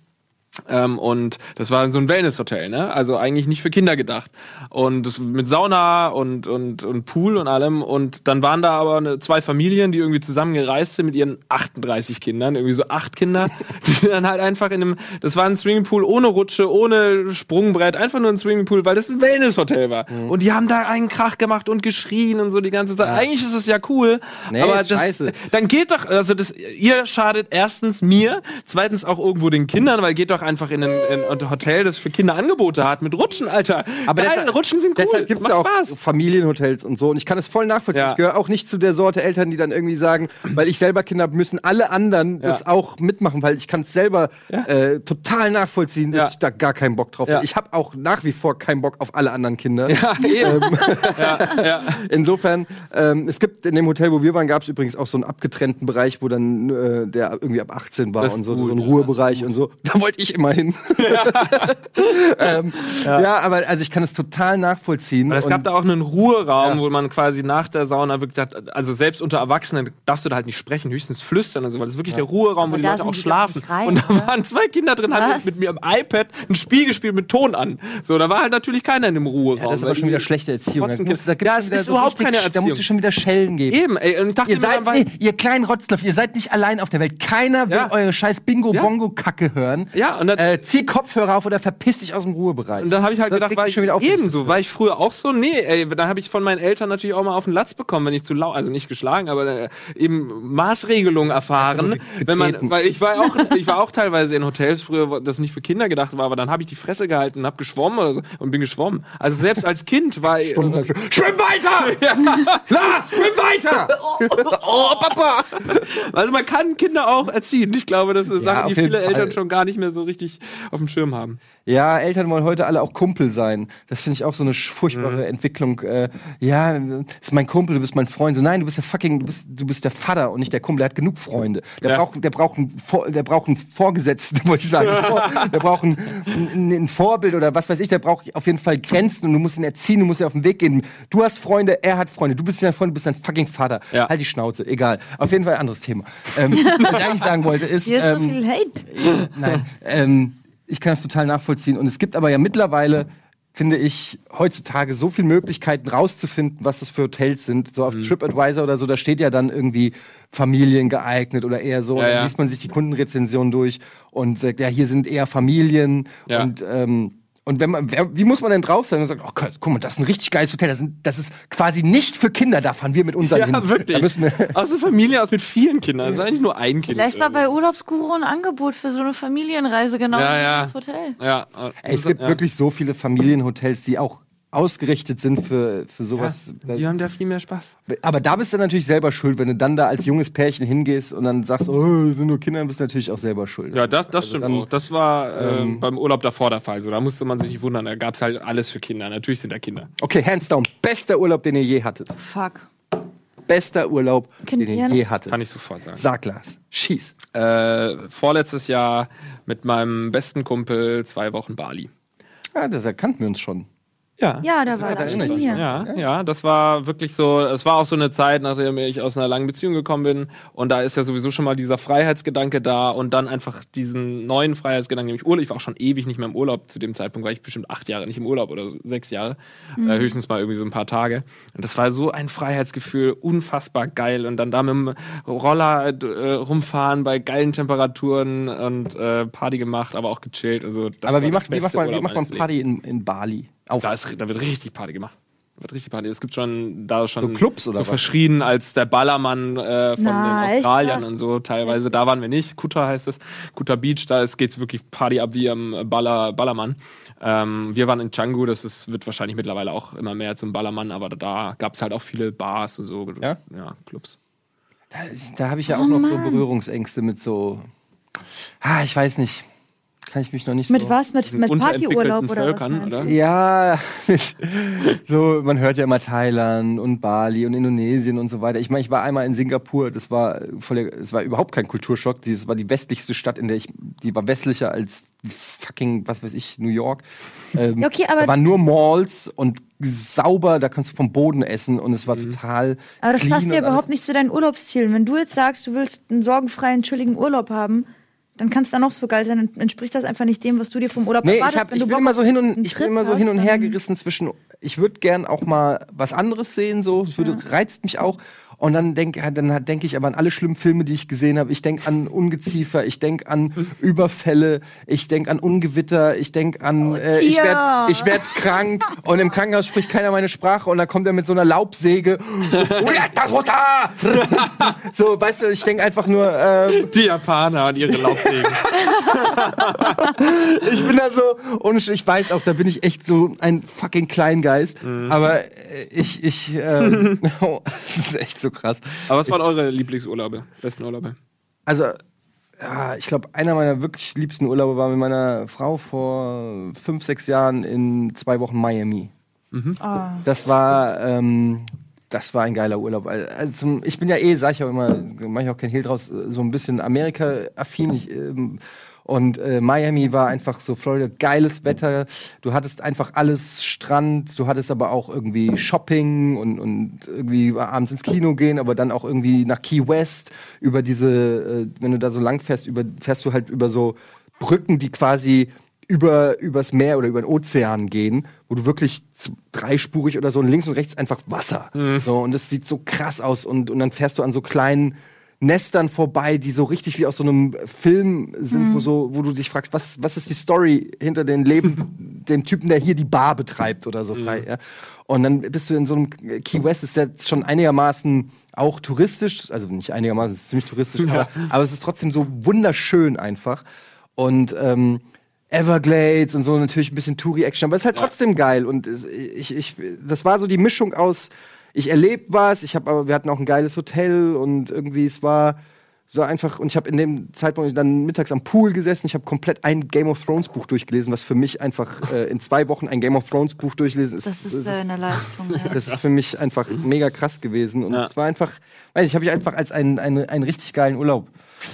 [SPEAKER 2] Ähm, und das war so ein Wellnesshotel, ne? Also eigentlich nicht für Kinder gedacht. Und das mit Sauna und, und, und Pool und allem. Und dann waren da aber eine, zwei Familien, die irgendwie zusammen gereist sind mit ihren 38 Kindern, irgendwie so acht Kinder, die dann halt einfach in einem, das war ein Swimmingpool ohne Rutsche, ohne Sprungbrett, einfach nur ein Swimmingpool, weil das ein Wellnesshotel war.
[SPEAKER 1] Mhm.
[SPEAKER 2] Und die haben da einen Krach gemacht und geschrien und so die ganze Zeit. Eigentlich ist es ja cool,
[SPEAKER 1] Nee,
[SPEAKER 2] aber das,
[SPEAKER 1] scheiße.
[SPEAKER 2] dann geht doch, also das, ihr schadet erstens mir, zweitens auch irgendwo den Kindern, weil geht doch einfach in ein, in ein Hotel, das für Kinder Angebote hat mit Rutschen, Alter.
[SPEAKER 1] Aber
[SPEAKER 2] Geil,
[SPEAKER 1] deshalb-
[SPEAKER 2] Rutschen sind cool.
[SPEAKER 1] Deshalb gibt es ja auch
[SPEAKER 2] Spaß.
[SPEAKER 1] Familienhotels und so. Und ich kann es voll nachvollziehen.
[SPEAKER 2] Ja.
[SPEAKER 1] Ich gehöre auch nicht zu der Sorte Eltern, die dann irgendwie sagen, weil ich selber Kinder habe, müssen alle anderen das
[SPEAKER 2] Ja.
[SPEAKER 1] auch mitmachen, weil ich kann es selber äh, total nachvollziehen, dass ich da gar keinen Bock drauf habe. Ich habe auch nach wie vor keinen Bock auf alle anderen Kinder.
[SPEAKER 2] Ja, eben. ja.
[SPEAKER 1] Insofern, ähm, es gibt in dem Hotel, wo wir waren, gab es übrigens auch so einen abgetrennten Bereich, wo dann äh, der irgendwie ab 18 war
[SPEAKER 2] Das
[SPEAKER 1] und so,
[SPEAKER 2] gut,
[SPEAKER 1] so ein Ruhebereich und so. Da wollte ich immer hin. ähm, ja. aber also ich kann es total nachvollziehen.
[SPEAKER 2] Aber es
[SPEAKER 1] und-
[SPEAKER 2] gab da auch einen Ruheraum,
[SPEAKER 1] Ja.
[SPEAKER 2] wo man quasi nach der Sauna wirklich hat, also selbst unter Erwachsenen darfst du da halt nicht sprechen, höchstens flüstern und so, weil das ist wirklich der Ruheraum, wo
[SPEAKER 3] Aber
[SPEAKER 2] die
[SPEAKER 3] da
[SPEAKER 2] Leute auch
[SPEAKER 3] die
[SPEAKER 2] schlafen.
[SPEAKER 3] rein,
[SPEAKER 2] und da
[SPEAKER 3] oder?
[SPEAKER 2] waren zwei Kinder drin, haben
[SPEAKER 3] Was?
[SPEAKER 2] mit mir am iPad ein Spiel gespielt mit Ton an. So, da war halt natürlich keiner in dem Ruheraum.
[SPEAKER 1] Ja, das ist aber schon
[SPEAKER 2] die-
[SPEAKER 1] wieder schlechte Erziehung. Da gibt's
[SPEAKER 2] Ja, es ist überhaupt keine
[SPEAKER 1] Da musst du
[SPEAKER 2] Erziehung.
[SPEAKER 1] schon wieder Schellen geben.
[SPEAKER 2] Eben, ey, und ich dachte
[SPEAKER 1] Ihr
[SPEAKER 2] mir
[SPEAKER 1] seid, nee, ihr kleinen Rotzlöffel, ihr seid nicht allein auf der Welt. Keiner will
[SPEAKER 2] Ja.
[SPEAKER 1] eure scheiß Bingo-Bongo-Kacke hören.
[SPEAKER 2] Ja, und dann-
[SPEAKER 1] äh, zieh Kopfhörer auf oder verpiss dich aus dem Ruhebereich.
[SPEAKER 2] Und dann habe ich halt
[SPEAKER 1] Das
[SPEAKER 2] gedacht, war ich
[SPEAKER 1] schon wieder auf,
[SPEAKER 2] ebenso, war ich früher auch so? Nee, ey, dann habe ich von meinen Eltern natürlich auch mal auf den Latz bekommen, wenn ich zu laut, also nicht geschlagen, aber äh, eben Maßregelungen erfahren. Wenn man, weil ich war auch, ich war auch teilweise in Hotels früher, wo das nicht für Kinder gedacht war, aber dann habe ich die Fresse gehalten und habe geschwommen oder so und bin geschwommen. Also selbst als Kind war ich.
[SPEAKER 1] Schwimm weiter! Lars, schwimm weiter!
[SPEAKER 2] Oh, Papa! Also man kann Kinder auch erziehen. Ich glaube, das ist Sachen,
[SPEAKER 1] auf
[SPEAKER 2] die
[SPEAKER 1] jeden
[SPEAKER 2] viele
[SPEAKER 1] Fall.
[SPEAKER 2] Eltern schon gar nicht mehr so richtig auf dem Schirm haben.
[SPEAKER 1] Ja, Eltern wollen heute alle auch Kumpel sein. Das finde ich auch so eine furchtbare
[SPEAKER 2] Mhm.
[SPEAKER 1] Entwicklung. Äh, ja, das ist mein Kumpel, du bist mein Freund. So, nein, du bist der fucking, du bist, du bist der Vater und nicht der Kumpel. Der hat genug Freunde. Der
[SPEAKER 2] Ja.
[SPEAKER 1] braucht, der braucht einen, der braucht einen Vorgesetzten, wollte ich sagen. Der braucht ein, ein, ein Vorbild oder was weiß ich. Der braucht auf jeden Fall Grenzen und du musst ihn erziehen, du musst ihn auf den Weg gehen. Du hast Freunde, er hat Freunde. Du bist nicht dein Freund, du bist dein fucking Vater.
[SPEAKER 2] Ja.
[SPEAKER 1] Halt die Schnauze, egal. Auf jeden Fall ein anderes Thema. Ähm, was ich eigentlich sagen wollte ist,
[SPEAKER 3] Hier ist
[SPEAKER 1] ähm,
[SPEAKER 3] so viel Hate.
[SPEAKER 1] Nein, ähm, ich kann das total nachvollziehen. Und es gibt aber ja mittlerweile, finde ich, heutzutage so viele Möglichkeiten rauszufinden, was das für Hotels sind. So auf
[SPEAKER 2] Mhm.
[SPEAKER 1] TripAdvisor oder so, da steht ja dann irgendwie Familien geeignet oder eher so.
[SPEAKER 2] Ja,
[SPEAKER 1] und dann
[SPEAKER 2] ja.
[SPEAKER 1] liest man sich die Kundenrezension durch und sagt, ja, hier sind eher Familien.
[SPEAKER 2] Ja.
[SPEAKER 1] Und, ähm, und wenn man, wer, wie muss man denn drauf sein und sagt, oh Gott, guck mal, das ist ein richtig geiles Hotel. Das, sind, das ist quasi nicht für Kinder, da fahren wir mit unseren hin.
[SPEAKER 2] Ja,
[SPEAKER 1] Da
[SPEAKER 2] wirklich.
[SPEAKER 1] müssen wir,
[SPEAKER 2] Aus einer Familie aus mit vielen Kindern. Das ist eigentlich nur ein Kind.
[SPEAKER 3] Vielleicht war bei Urlaubsguru ein Angebot für so eine Familienreise, genau
[SPEAKER 2] Ja,
[SPEAKER 3] wie
[SPEAKER 2] ja.
[SPEAKER 3] das Hotel.
[SPEAKER 2] Ja,
[SPEAKER 1] Ey, es gibt
[SPEAKER 2] ja.
[SPEAKER 1] wirklich so viele Familienhotels, die auch ausgerichtet sind für, für sowas.
[SPEAKER 2] Die haben da viel mehr Spaß.
[SPEAKER 1] Aber da bist du natürlich selber schuld, wenn du dann da als junges Pärchen hingehst und dann sagst, oh, das sind nur Kinder, dann bist du natürlich auch selber schuld.
[SPEAKER 2] Ja, das, das stimmt
[SPEAKER 1] dann-
[SPEAKER 2] auch. Das war ähm, beim Urlaub davor der Fall. So, da musste man sich nicht wundern. Da gab es halt alles für Kinder. Natürlich sind da Kinder.
[SPEAKER 1] Okay, hands down. Bester Urlaub, den ihr je hattet.
[SPEAKER 3] Fuck.
[SPEAKER 1] Bester Urlaub,
[SPEAKER 3] Kind
[SPEAKER 1] den ihr je hattet.
[SPEAKER 2] Kann ich sofort sagen.
[SPEAKER 1] Sag, Lars. Schieß.
[SPEAKER 2] Äh, vorletztes Jahr mit meinem besten Kumpel zwei Wochen Bali.
[SPEAKER 1] Ja, das erkannten wir uns schon.
[SPEAKER 2] Ja.
[SPEAKER 3] Ja, da war
[SPEAKER 1] da
[SPEAKER 3] schon hier.
[SPEAKER 2] Ja, ja, das war wirklich so, es war auch so eine Zeit, nachdem ich aus einer langen Beziehung gekommen bin und da ist ja sowieso schon mal dieser Freiheitsgedanke da und dann einfach diesen neuen Freiheitsgedanken, nämlich Urlaub. Ich war auch schon ewig nicht mehr im Urlaub zu dem Zeitpunkt, war ich bestimmt acht Jahre nicht im Urlaub oder so, sechs Jahre, äh, höchstens mal irgendwie so ein paar Tage. Und das war so ein Freiheitsgefühl, unfassbar geil und dann da mit dem Roller äh, rumfahren bei geilen Temperaturen und äh, Party gemacht, aber auch gechillt. Also, das
[SPEAKER 1] Aber wie macht, wie macht man, wie macht man Party in, in Bali? Auf.
[SPEAKER 2] Da, ist, da wird richtig Party gemacht. Wird richtig Party. Es gibt schon da schon
[SPEAKER 1] So Clubs oder
[SPEAKER 2] so
[SPEAKER 1] was?
[SPEAKER 2] verschrien als der Ballermann äh, von
[SPEAKER 3] Na,
[SPEAKER 2] den Australiern und so teilweise. Da waren wir nicht. Kuta heißt es. Kuta Beach, da ist- geht's wirklich Party ab wie am Baller, Ballermann. Ähm, wir waren in Canggu, das ist, wird wahrscheinlich mittlerweile auch immer mehr zum Ballermann, aber da gab's halt auch viele Bars und so.
[SPEAKER 1] Ja?
[SPEAKER 2] ja Clubs.
[SPEAKER 1] Da, da habe ich ja auch noch so Berührungsängste mit so. Ah, ich weiß nicht. Kann ich mich noch nicht
[SPEAKER 3] Mit
[SPEAKER 1] so.
[SPEAKER 3] was? Mit, mit Partyurlaub oder was?
[SPEAKER 2] Völkern,
[SPEAKER 3] du?
[SPEAKER 2] oder?
[SPEAKER 1] Ja, so, man hört ja immer Thailand und Bali und Indonesien und so weiter. Ich meine, ich war einmal in Singapur, das war voll es war überhaupt kein Kulturschock. Das war die westlichste Stadt, in der ich, die war westlicher als fucking, was weiß ich, New York. Ähm,
[SPEAKER 3] Ja, okay, aber-
[SPEAKER 1] da waren nur Malls und sauber, da kannst du vom Boden essen und es war total.
[SPEAKER 3] Aber das passt ja
[SPEAKER 1] und alles.
[SPEAKER 3] überhaupt nicht zu deinen Urlaubszielen. Wenn du jetzt sagst, du willst einen sorgenfreien, chilligen Urlaub haben, dann kann es da noch so geil sein. Dann entspricht das einfach nicht dem, was du dir vom Urlaub
[SPEAKER 1] Nee,
[SPEAKER 3] erwartest.
[SPEAKER 1] ich, hab, ich bin immer so hin und ich bin immer so hin und
[SPEAKER 3] dann-
[SPEAKER 1] her gerissen zwischen. Ich würde gern auch mal was anderes sehen, so würde, reizt mich auch. Und dann denke dann denk ich aber an alle schlimmen Filme, die ich gesehen habe. Ich denke an Ungeziefer, ich denke an Überfälle, ich denke an Ungewitter, ich denke an, äh, ich werde ich werd krank und im Krankenhaus spricht keiner meine Sprache und dann kommt er mit so einer Laubsäge. so, weißt du, ich denke einfach nur, ähm,
[SPEAKER 2] Die Japaner und ihre Laubsägen.
[SPEAKER 1] ich bin da so, und ich- weiß auch, da bin ich echt so ein fucking Kleingeist. Aber äh, ich, ich, ähm, das ist echt so krass.
[SPEAKER 2] aber was waren eure Lieblingsurlaube? Besten Urlaube?
[SPEAKER 1] Also, ja, ich glaube, einer meiner wirklich liebsten Urlaube war mit meiner Frau vor fünf, sechs Jahren in zwei Wochen Miami.
[SPEAKER 3] Ah.
[SPEAKER 1] Das war, ähm, das war ein geiler Urlaub. Also, zum- ich bin ja eh, sag ich auch immer, mache ich auch kein Hehl draus, so ein bisschen Amerika-affin. Ich, ähm, und äh, Miami war einfach so Florida, geiles Wetter. Du hattest einfach alles Strand, du hattest aber auch irgendwie Shopping und, und irgendwie abends ins Kino gehen, aber dann auch irgendwie nach Key West über diese, äh, wenn du da so lang fährst, über, fährst du halt über so Brücken, die quasi über übers Meer oder über den Ozean gehen, wo du wirklich dreispurig oder so und links und rechts einfach Wasser. So und das sieht so krass aus und und dann fährst du an so kleinen Nestern vorbei, die so richtig wie aus so einem Film sind, wo so wo du dich fragst, was was ist die Story hinter dem Leben dem Typen, der hier die Bar betreibt oder so frei, ja? Und dann bist du in so einem Key West ist ja schon einigermaßen auch touristisch, also nicht einigermaßen, es ist ziemlich touristisch, aber, aber es ist trotzdem so wunderschön einfach. Und ähm, Everglades und so natürlich ein bisschen Touri-Action, aber es ist halt trotzdem geil. Und ich, ich, das war so die Mischung aus, ich erlebe was, ich habe aber, wir hatten auch ein geiles Hotel und irgendwie es war so einfach, und ich habe in dem Zeitpunkt dann mittags am Pool gesessen, ich habe komplett ein Game of Thrones Buch durchgelesen, was für mich einfach äh, in zwei Wochen ein Game of Thrones Buch durchlesen ist.
[SPEAKER 3] Das ist,
[SPEAKER 1] ist
[SPEAKER 3] eine Leistung. Ja.
[SPEAKER 1] das ist für mich einfach mega krass gewesen. Und
[SPEAKER 2] Ja.
[SPEAKER 1] es war einfach, weiß ich, habe ich einfach als einen, einen, einen richtig geilen Urlaub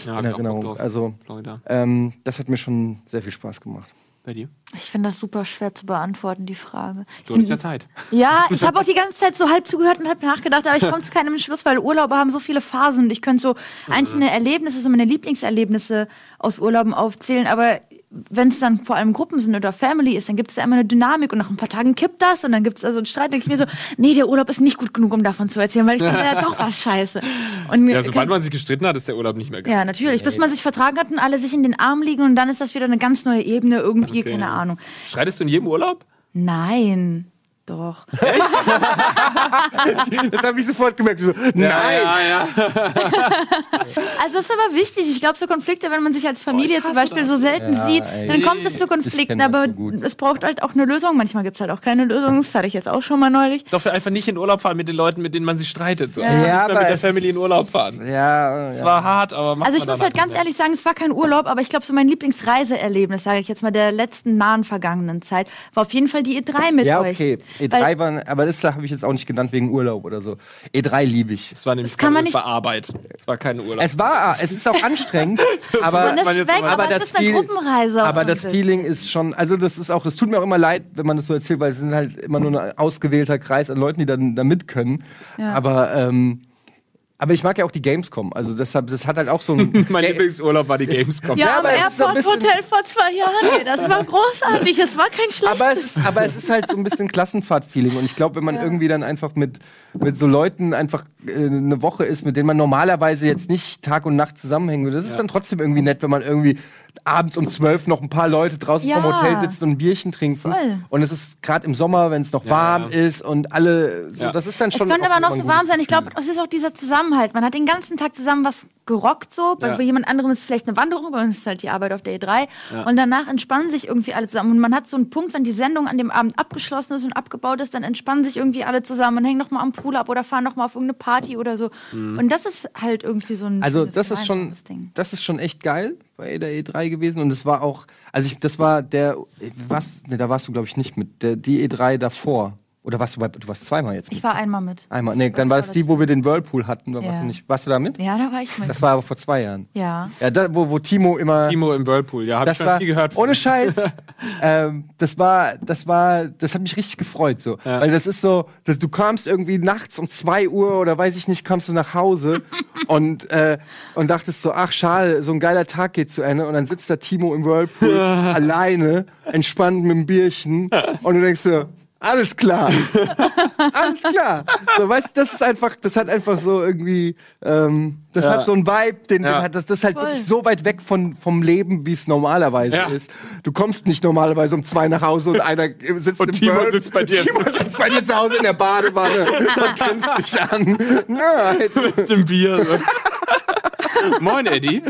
[SPEAKER 2] Ja,
[SPEAKER 1] in Erinnerung. Also,
[SPEAKER 2] Florida.
[SPEAKER 1] ähm, das hat mir schon sehr viel Spaß gemacht.
[SPEAKER 2] Bei dir?
[SPEAKER 3] Ich finde das super schwer zu beantworten, die Frage. Ich
[SPEAKER 2] Du hattest ja Zeit.
[SPEAKER 3] Ja, ich habe auch die ganze Zeit so halb zugehört und halb nachgedacht, aber ich komme zu keinem Schluss, weil Urlaube haben so viele Phasen. und Ich könnte so einzelne Erlebnisse, so meine Lieblingserlebnisse aus Urlauben aufzählen, aber wenn es dann vor allem Gruppen sind oder Family ist, dann gibt es da immer eine Dynamik und nach ein paar Tagen kippt das und dann gibt es da so einen Streit, denke ich mir so, nee, der Urlaub ist nicht gut genug, um davon zu erzählen, weil ich finde, ja, doch was scheiße. Und
[SPEAKER 2] Ja, sobald man sich gestritten hat, ist der Urlaub nicht mehr geil.
[SPEAKER 3] ja, natürlich. Bis man sich vertragen hat und alle sich in den Arm liegen und dann ist das wieder eine ganz neue Ebene irgendwie,
[SPEAKER 2] Okay.
[SPEAKER 3] keine Ahnung.
[SPEAKER 2] Streitest du in jedem Urlaub?
[SPEAKER 3] Nein. Doch.
[SPEAKER 1] Das habe ich sofort gemerkt. So, nein!
[SPEAKER 2] Ja, ja.
[SPEAKER 3] Also das ist aber wichtig. Ich glaube, so Konflikte, wenn man sich als Familie zum Beispiel so selten
[SPEAKER 1] Ja,
[SPEAKER 3] sieht,
[SPEAKER 1] ey.
[SPEAKER 3] dann kommt es zu Konflikten.
[SPEAKER 1] das
[SPEAKER 3] Aber
[SPEAKER 1] so
[SPEAKER 3] es braucht halt auch eine Lösung. Manchmal gibt es halt auch keine Lösung. Das hatte ich jetzt auch schon mal neulich.
[SPEAKER 2] Doch einfach nicht in Urlaub fahren mit den Leuten, mit denen man sich streitet. So.
[SPEAKER 3] Ja.
[SPEAKER 1] Ja,
[SPEAKER 2] mit der
[SPEAKER 1] es
[SPEAKER 2] Family in Urlaub fahren.
[SPEAKER 1] Ja,
[SPEAKER 2] Es
[SPEAKER 1] ja.
[SPEAKER 2] war hart, aber macht
[SPEAKER 3] Also ich
[SPEAKER 2] man
[SPEAKER 3] muss halt ganz ehrlich sagen, es war kein Urlaub, aber ich glaube, so mein Lieblingsreiseerlebnis, sage ich jetzt mal, der letzten nahen vergangenen Zeit, war auf jeden Fall die E3 mit
[SPEAKER 1] Ja,
[SPEAKER 3] euch.
[SPEAKER 1] Okay. E3
[SPEAKER 3] Weil-
[SPEAKER 1] war, aber das habe ich jetzt auch nicht genannt wegen Urlaub oder so. E3 liebe ich.
[SPEAKER 2] Es war nämlich
[SPEAKER 3] Das kann man nicht-
[SPEAKER 2] war Arbeit. Es war kein Urlaub.
[SPEAKER 1] Es war, es ist auch anstrengend, aber,
[SPEAKER 3] Man ist
[SPEAKER 2] man jetzt
[SPEAKER 3] weg,
[SPEAKER 2] aber-
[SPEAKER 3] aber,
[SPEAKER 1] das viel- aber das. Feeling ist schon, also das ist auch, es tut mir auch immer leid, wenn man das so erzählt, weil es sind halt immer nur ein ausgewählter Kreis an Leuten, die dann da mit können.
[SPEAKER 3] Ja.
[SPEAKER 1] Aber ähm, Aber ich mag ja auch die Gamescom. Also deshalb, das hat halt auch so ein.
[SPEAKER 2] Mein Lieblingsurlaub war die Gamescom.
[SPEAKER 3] Ja,
[SPEAKER 1] Ja,
[SPEAKER 3] am
[SPEAKER 1] aber es so
[SPEAKER 3] Airport
[SPEAKER 1] bisschen-
[SPEAKER 3] Hotel vor zwei Jahren. Das war großartig. Das war kein schlechtes.
[SPEAKER 1] aber, es ist, aber es ist halt so ein bisschen Klassenfahrt-Feeling. Und ich glaube, wenn man irgendwie dann einfach mit, mit so Leuten einfach äh, eine Woche ist, mit denen man normalerweise jetzt nicht Tag und Nacht zusammenhängen würde, das ist dann trotzdem irgendwie nett, wenn man irgendwie abends um zwölf noch ein paar Leute draußen
[SPEAKER 3] Ja.
[SPEAKER 1] vom Hotel sitzen und ein Bierchen trinken.
[SPEAKER 3] Voll.
[SPEAKER 1] Und es ist gerade im Sommer, wenn es noch warm
[SPEAKER 2] ja.
[SPEAKER 1] ist und alle, so,
[SPEAKER 2] Ja.
[SPEAKER 1] das ist dann
[SPEAKER 3] Es
[SPEAKER 1] schon.
[SPEAKER 3] könnte
[SPEAKER 1] auch
[SPEAKER 3] aber noch so warm sein. Ich glaube, es ist auch dieser Zusammenhalt. Man hat den ganzen Tag zusammen was gerockt so. Bei
[SPEAKER 2] Ja.
[SPEAKER 3] jemand anderem ist es vielleicht eine Wanderung, bei uns ist halt die Arbeit auf der E3. Und danach entspannen sich irgendwie alle zusammen. Und man hat so einen Punkt, wenn die Sendung an dem Abend abgeschlossen ist und abgebaut ist, dann entspannen sich irgendwie alle zusammen und hängen noch mal am Pool ab oder fahren noch mal auf irgendeine Party oder so. Und das ist halt irgendwie so ein
[SPEAKER 1] Also das ist schon,
[SPEAKER 3] Ding.
[SPEAKER 1] das ist schon echt geil bei der E3 gewesen und es war auch, also ich, das war der, was, ne, da warst du glaube ich nicht mit, der, die E3 davor. Oder warst du bei, du warst zweimal jetzt mit?
[SPEAKER 3] Ich war einmal mit.
[SPEAKER 1] Einmal, nee, dann war es die, wo wir den Whirlpool hatten, oder warst
[SPEAKER 3] Ja.
[SPEAKER 1] du nicht, warst du da mit?
[SPEAKER 3] Ja, da war ich mit.
[SPEAKER 1] Das war aber vor zwei Jahren.
[SPEAKER 3] ja.
[SPEAKER 1] Ja, da, wo, wo Timo immer.
[SPEAKER 2] Timo im Whirlpool, ja, hab ich
[SPEAKER 1] das
[SPEAKER 2] schon
[SPEAKER 1] war
[SPEAKER 2] viel gehört. von.
[SPEAKER 1] ohne Scheiß. ähm, das war, das war, das hat mich richtig gefreut so,
[SPEAKER 2] Ja.
[SPEAKER 1] weil das ist so, dass du kamst irgendwie nachts um 2 Uhr oder weiß ich nicht, kamst du nach Hause und äh, und dachtest so, ach schade, so ein geiler Tag geht zu Ende und dann sitzt da Timo im Whirlpool alleine, entspannt mit einem Bierchen und du denkst so, alles klar. Alles klar. So, weißt du, das ist einfach, das hat einfach so irgendwie, ähm, das
[SPEAKER 2] Ja.
[SPEAKER 1] hat so einen Vibe, den,
[SPEAKER 2] Ja.
[SPEAKER 1] den hat, das, das ist halt
[SPEAKER 3] Voll.
[SPEAKER 1] wirklich so weit weg von, vom Leben, wie es normalerweise
[SPEAKER 2] Ja.
[SPEAKER 1] ist. Du kommst nicht normalerweise um zwei nach Hause und einer sitzt
[SPEAKER 2] Und
[SPEAKER 1] im
[SPEAKER 2] Timo
[SPEAKER 1] Whirl-
[SPEAKER 2] sitzt bei dir.
[SPEAKER 1] Timo sitzt bei dir zu Hause in der Badewanne und grinst dich an. Halt.
[SPEAKER 2] mit dem Bier. So. Moin, Eddie.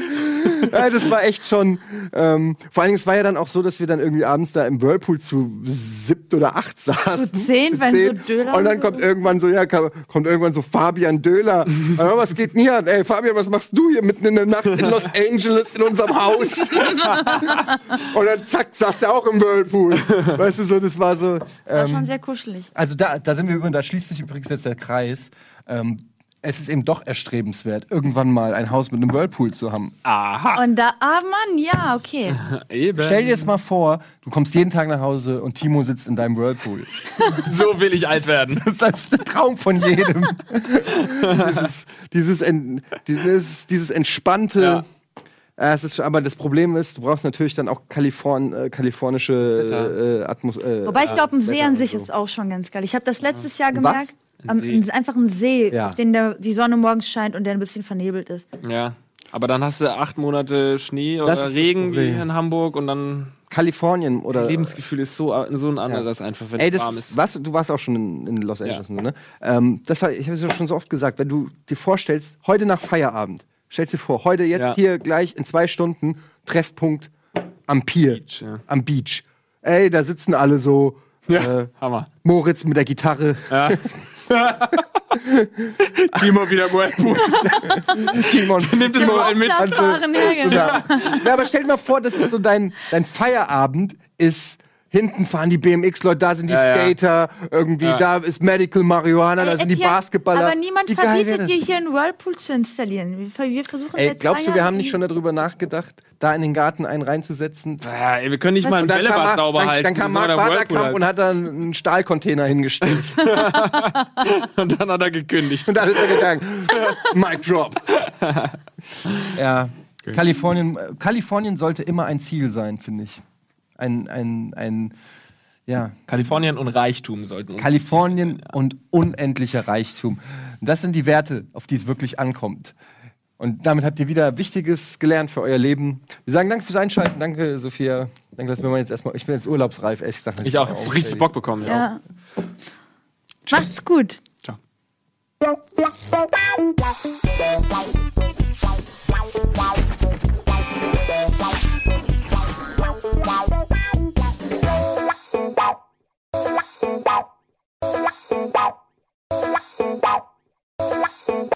[SPEAKER 1] Ja, das war echt schon. Ähm, vor allen Dingen, es war ja dann auch so, dass wir dann irgendwie abends da im Whirlpool zu siebt oder acht saßen.
[SPEAKER 3] Zu zehn, wenn so Döler
[SPEAKER 1] Und dann kommt irgendwann so, ja, kommt irgendwann so Fabian Döler. Aber was geht denn hier an? Ey, Fabian, was machst du hier mitten in der Nacht in Los Angeles in unserem Haus? Und dann zack, saß der auch im Whirlpool. Weißt du so, das war so.
[SPEAKER 3] War
[SPEAKER 1] Ähm,
[SPEAKER 3] schon sehr kuschelig.
[SPEAKER 1] also da, da sind wir übrigens, da schließt sich übrigens jetzt der Kreis. Ähm, es ist eben doch erstrebenswert, irgendwann mal ein Haus mit einem Whirlpool zu haben.
[SPEAKER 2] Aha.
[SPEAKER 3] Und da, ah Mann, ja, okay.
[SPEAKER 2] Eben.
[SPEAKER 1] Stell dir es mal vor, du kommst jeden Tag nach Hause und Timo sitzt in deinem Whirlpool.
[SPEAKER 2] So will ich alt werden.
[SPEAKER 1] Das ist der Traum von jedem. dieses, dieses, dieses, dieses entspannte.
[SPEAKER 2] Ja.
[SPEAKER 1] Ja, es ist, aber das Problem ist, du brauchst natürlich dann auch Kaliforn, äh, kalifornische äh, Atmosphäre.
[SPEAKER 3] Wobei ich glaube, ein See an sich
[SPEAKER 1] so.
[SPEAKER 3] ist auch schon ganz geil. Ich habe das letztes Jahr gemerkt. Am,
[SPEAKER 2] See.
[SPEAKER 3] ein- einfach ein See,
[SPEAKER 1] Ja.
[SPEAKER 3] auf den der, die Sonne morgens scheint und der ein bisschen vernebelt ist.
[SPEAKER 2] Ja. Aber dann hast du acht Monate Schnee
[SPEAKER 1] Das
[SPEAKER 2] oder
[SPEAKER 1] das
[SPEAKER 2] Regen wie in Hamburg und dann
[SPEAKER 1] Kalifornien oder.
[SPEAKER 2] Lebensgefühl ist so, so ein anderes einfach, wenn
[SPEAKER 1] Ey,
[SPEAKER 2] es warm
[SPEAKER 1] das,
[SPEAKER 2] ist.
[SPEAKER 1] was, du warst auch schon in, in Los Angeles, ne? Ähm, das, ich habe es ja schon so oft gesagt, wenn du dir vorstellst, heute nach Feierabend, stellst dir vor, heute jetzt
[SPEAKER 2] Ja.
[SPEAKER 1] hier gleich in zwei Stunden Treffpunkt am Pier,
[SPEAKER 2] Beach, ja.
[SPEAKER 1] am Beach. Ey, da sitzen alle so.
[SPEAKER 2] Ja,
[SPEAKER 1] Äh,
[SPEAKER 2] Hammer.
[SPEAKER 1] Moritz mit der Gitarre,
[SPEAKER 2] Ja. Timo wieder Whirlpool.
[SPEAKER 1] Timon.
[SPEAKER 2] Nimmt es mal mit.
[SPEAKER 3] Ja, genau.
[SPEAKER 1] Ja. ja, aber stell dir mal vor, das ist so dein, dein Feierabend ist. Hinten fahren die BMX-Leute, da sind die
[SPEAKER 2] Ja, ja.
[SPEAKER 1] Skater, irgendwie,
[SPEAKER 2] Ja.
[SPEAKER 1] da ist Medical Marihuana, da
[SPEAKER 3] Ey,
[SPEAKER 1] sind die Basketballer.
[SPEAKER 3] Aber niemand
[SPEAKER 1] Wie
[SPEAKER 3] verbietet dir hier einen Whirlpool zu installieren. Wir, ver- wir versuchen
[SPEAKER 1] Ey,
[SPEAKER 3] seit
[SPEAKER 1] glaubst du, wir haben nicht schon darüber nachgedacht, da in den Garten einen reinzusetzen?
[SPEAKER 2] Ja, ey, wir können nicht mal ein
[SPEAKER 1] Und dann kam,
[SPEAKER 2] Bällebad
[SPEAKER 1] Mark,
[SPEAKER 2] sauber
[SPEAKER 1] dann,
[SPEAKER 2] halten.
[SPEAKER 1] dann kam Mark Waderkamp und hat da einen Stahlcontainer hingestellt.
[SPEAKER 2] und dann hat er gekündigt.
[SPEAKER 1] und dann ist er gegangen. Mic drop. ja, Kalifornien, äh, Kalifornien sollte immer ein Ziel sein, finde ich. Ein, ein, ein, ja,
[SPEAKER 2] Kalifornien und Reichtum sollten uns
[SPEAKER 1] Kalifornien und unendlicher Reichtum. Das sind die Werte, auf die es wirklich ankommt. Und damit habt ihr wieder Wichtiges gelernt für euer Leben. Wir sagen danke fürs Einschalten. Danke, Sophia. Danke, dass wir mal jetzt erstmal. Ich bin jetzt urlaubsreif, ehrlich gesagt.
[SPEAKER 2] Ich auch. hab richtig Bock bekommen. Ja.
[SPEAKER 3] Ja. Macht's gut.
[SPEAKER 2] Ciao.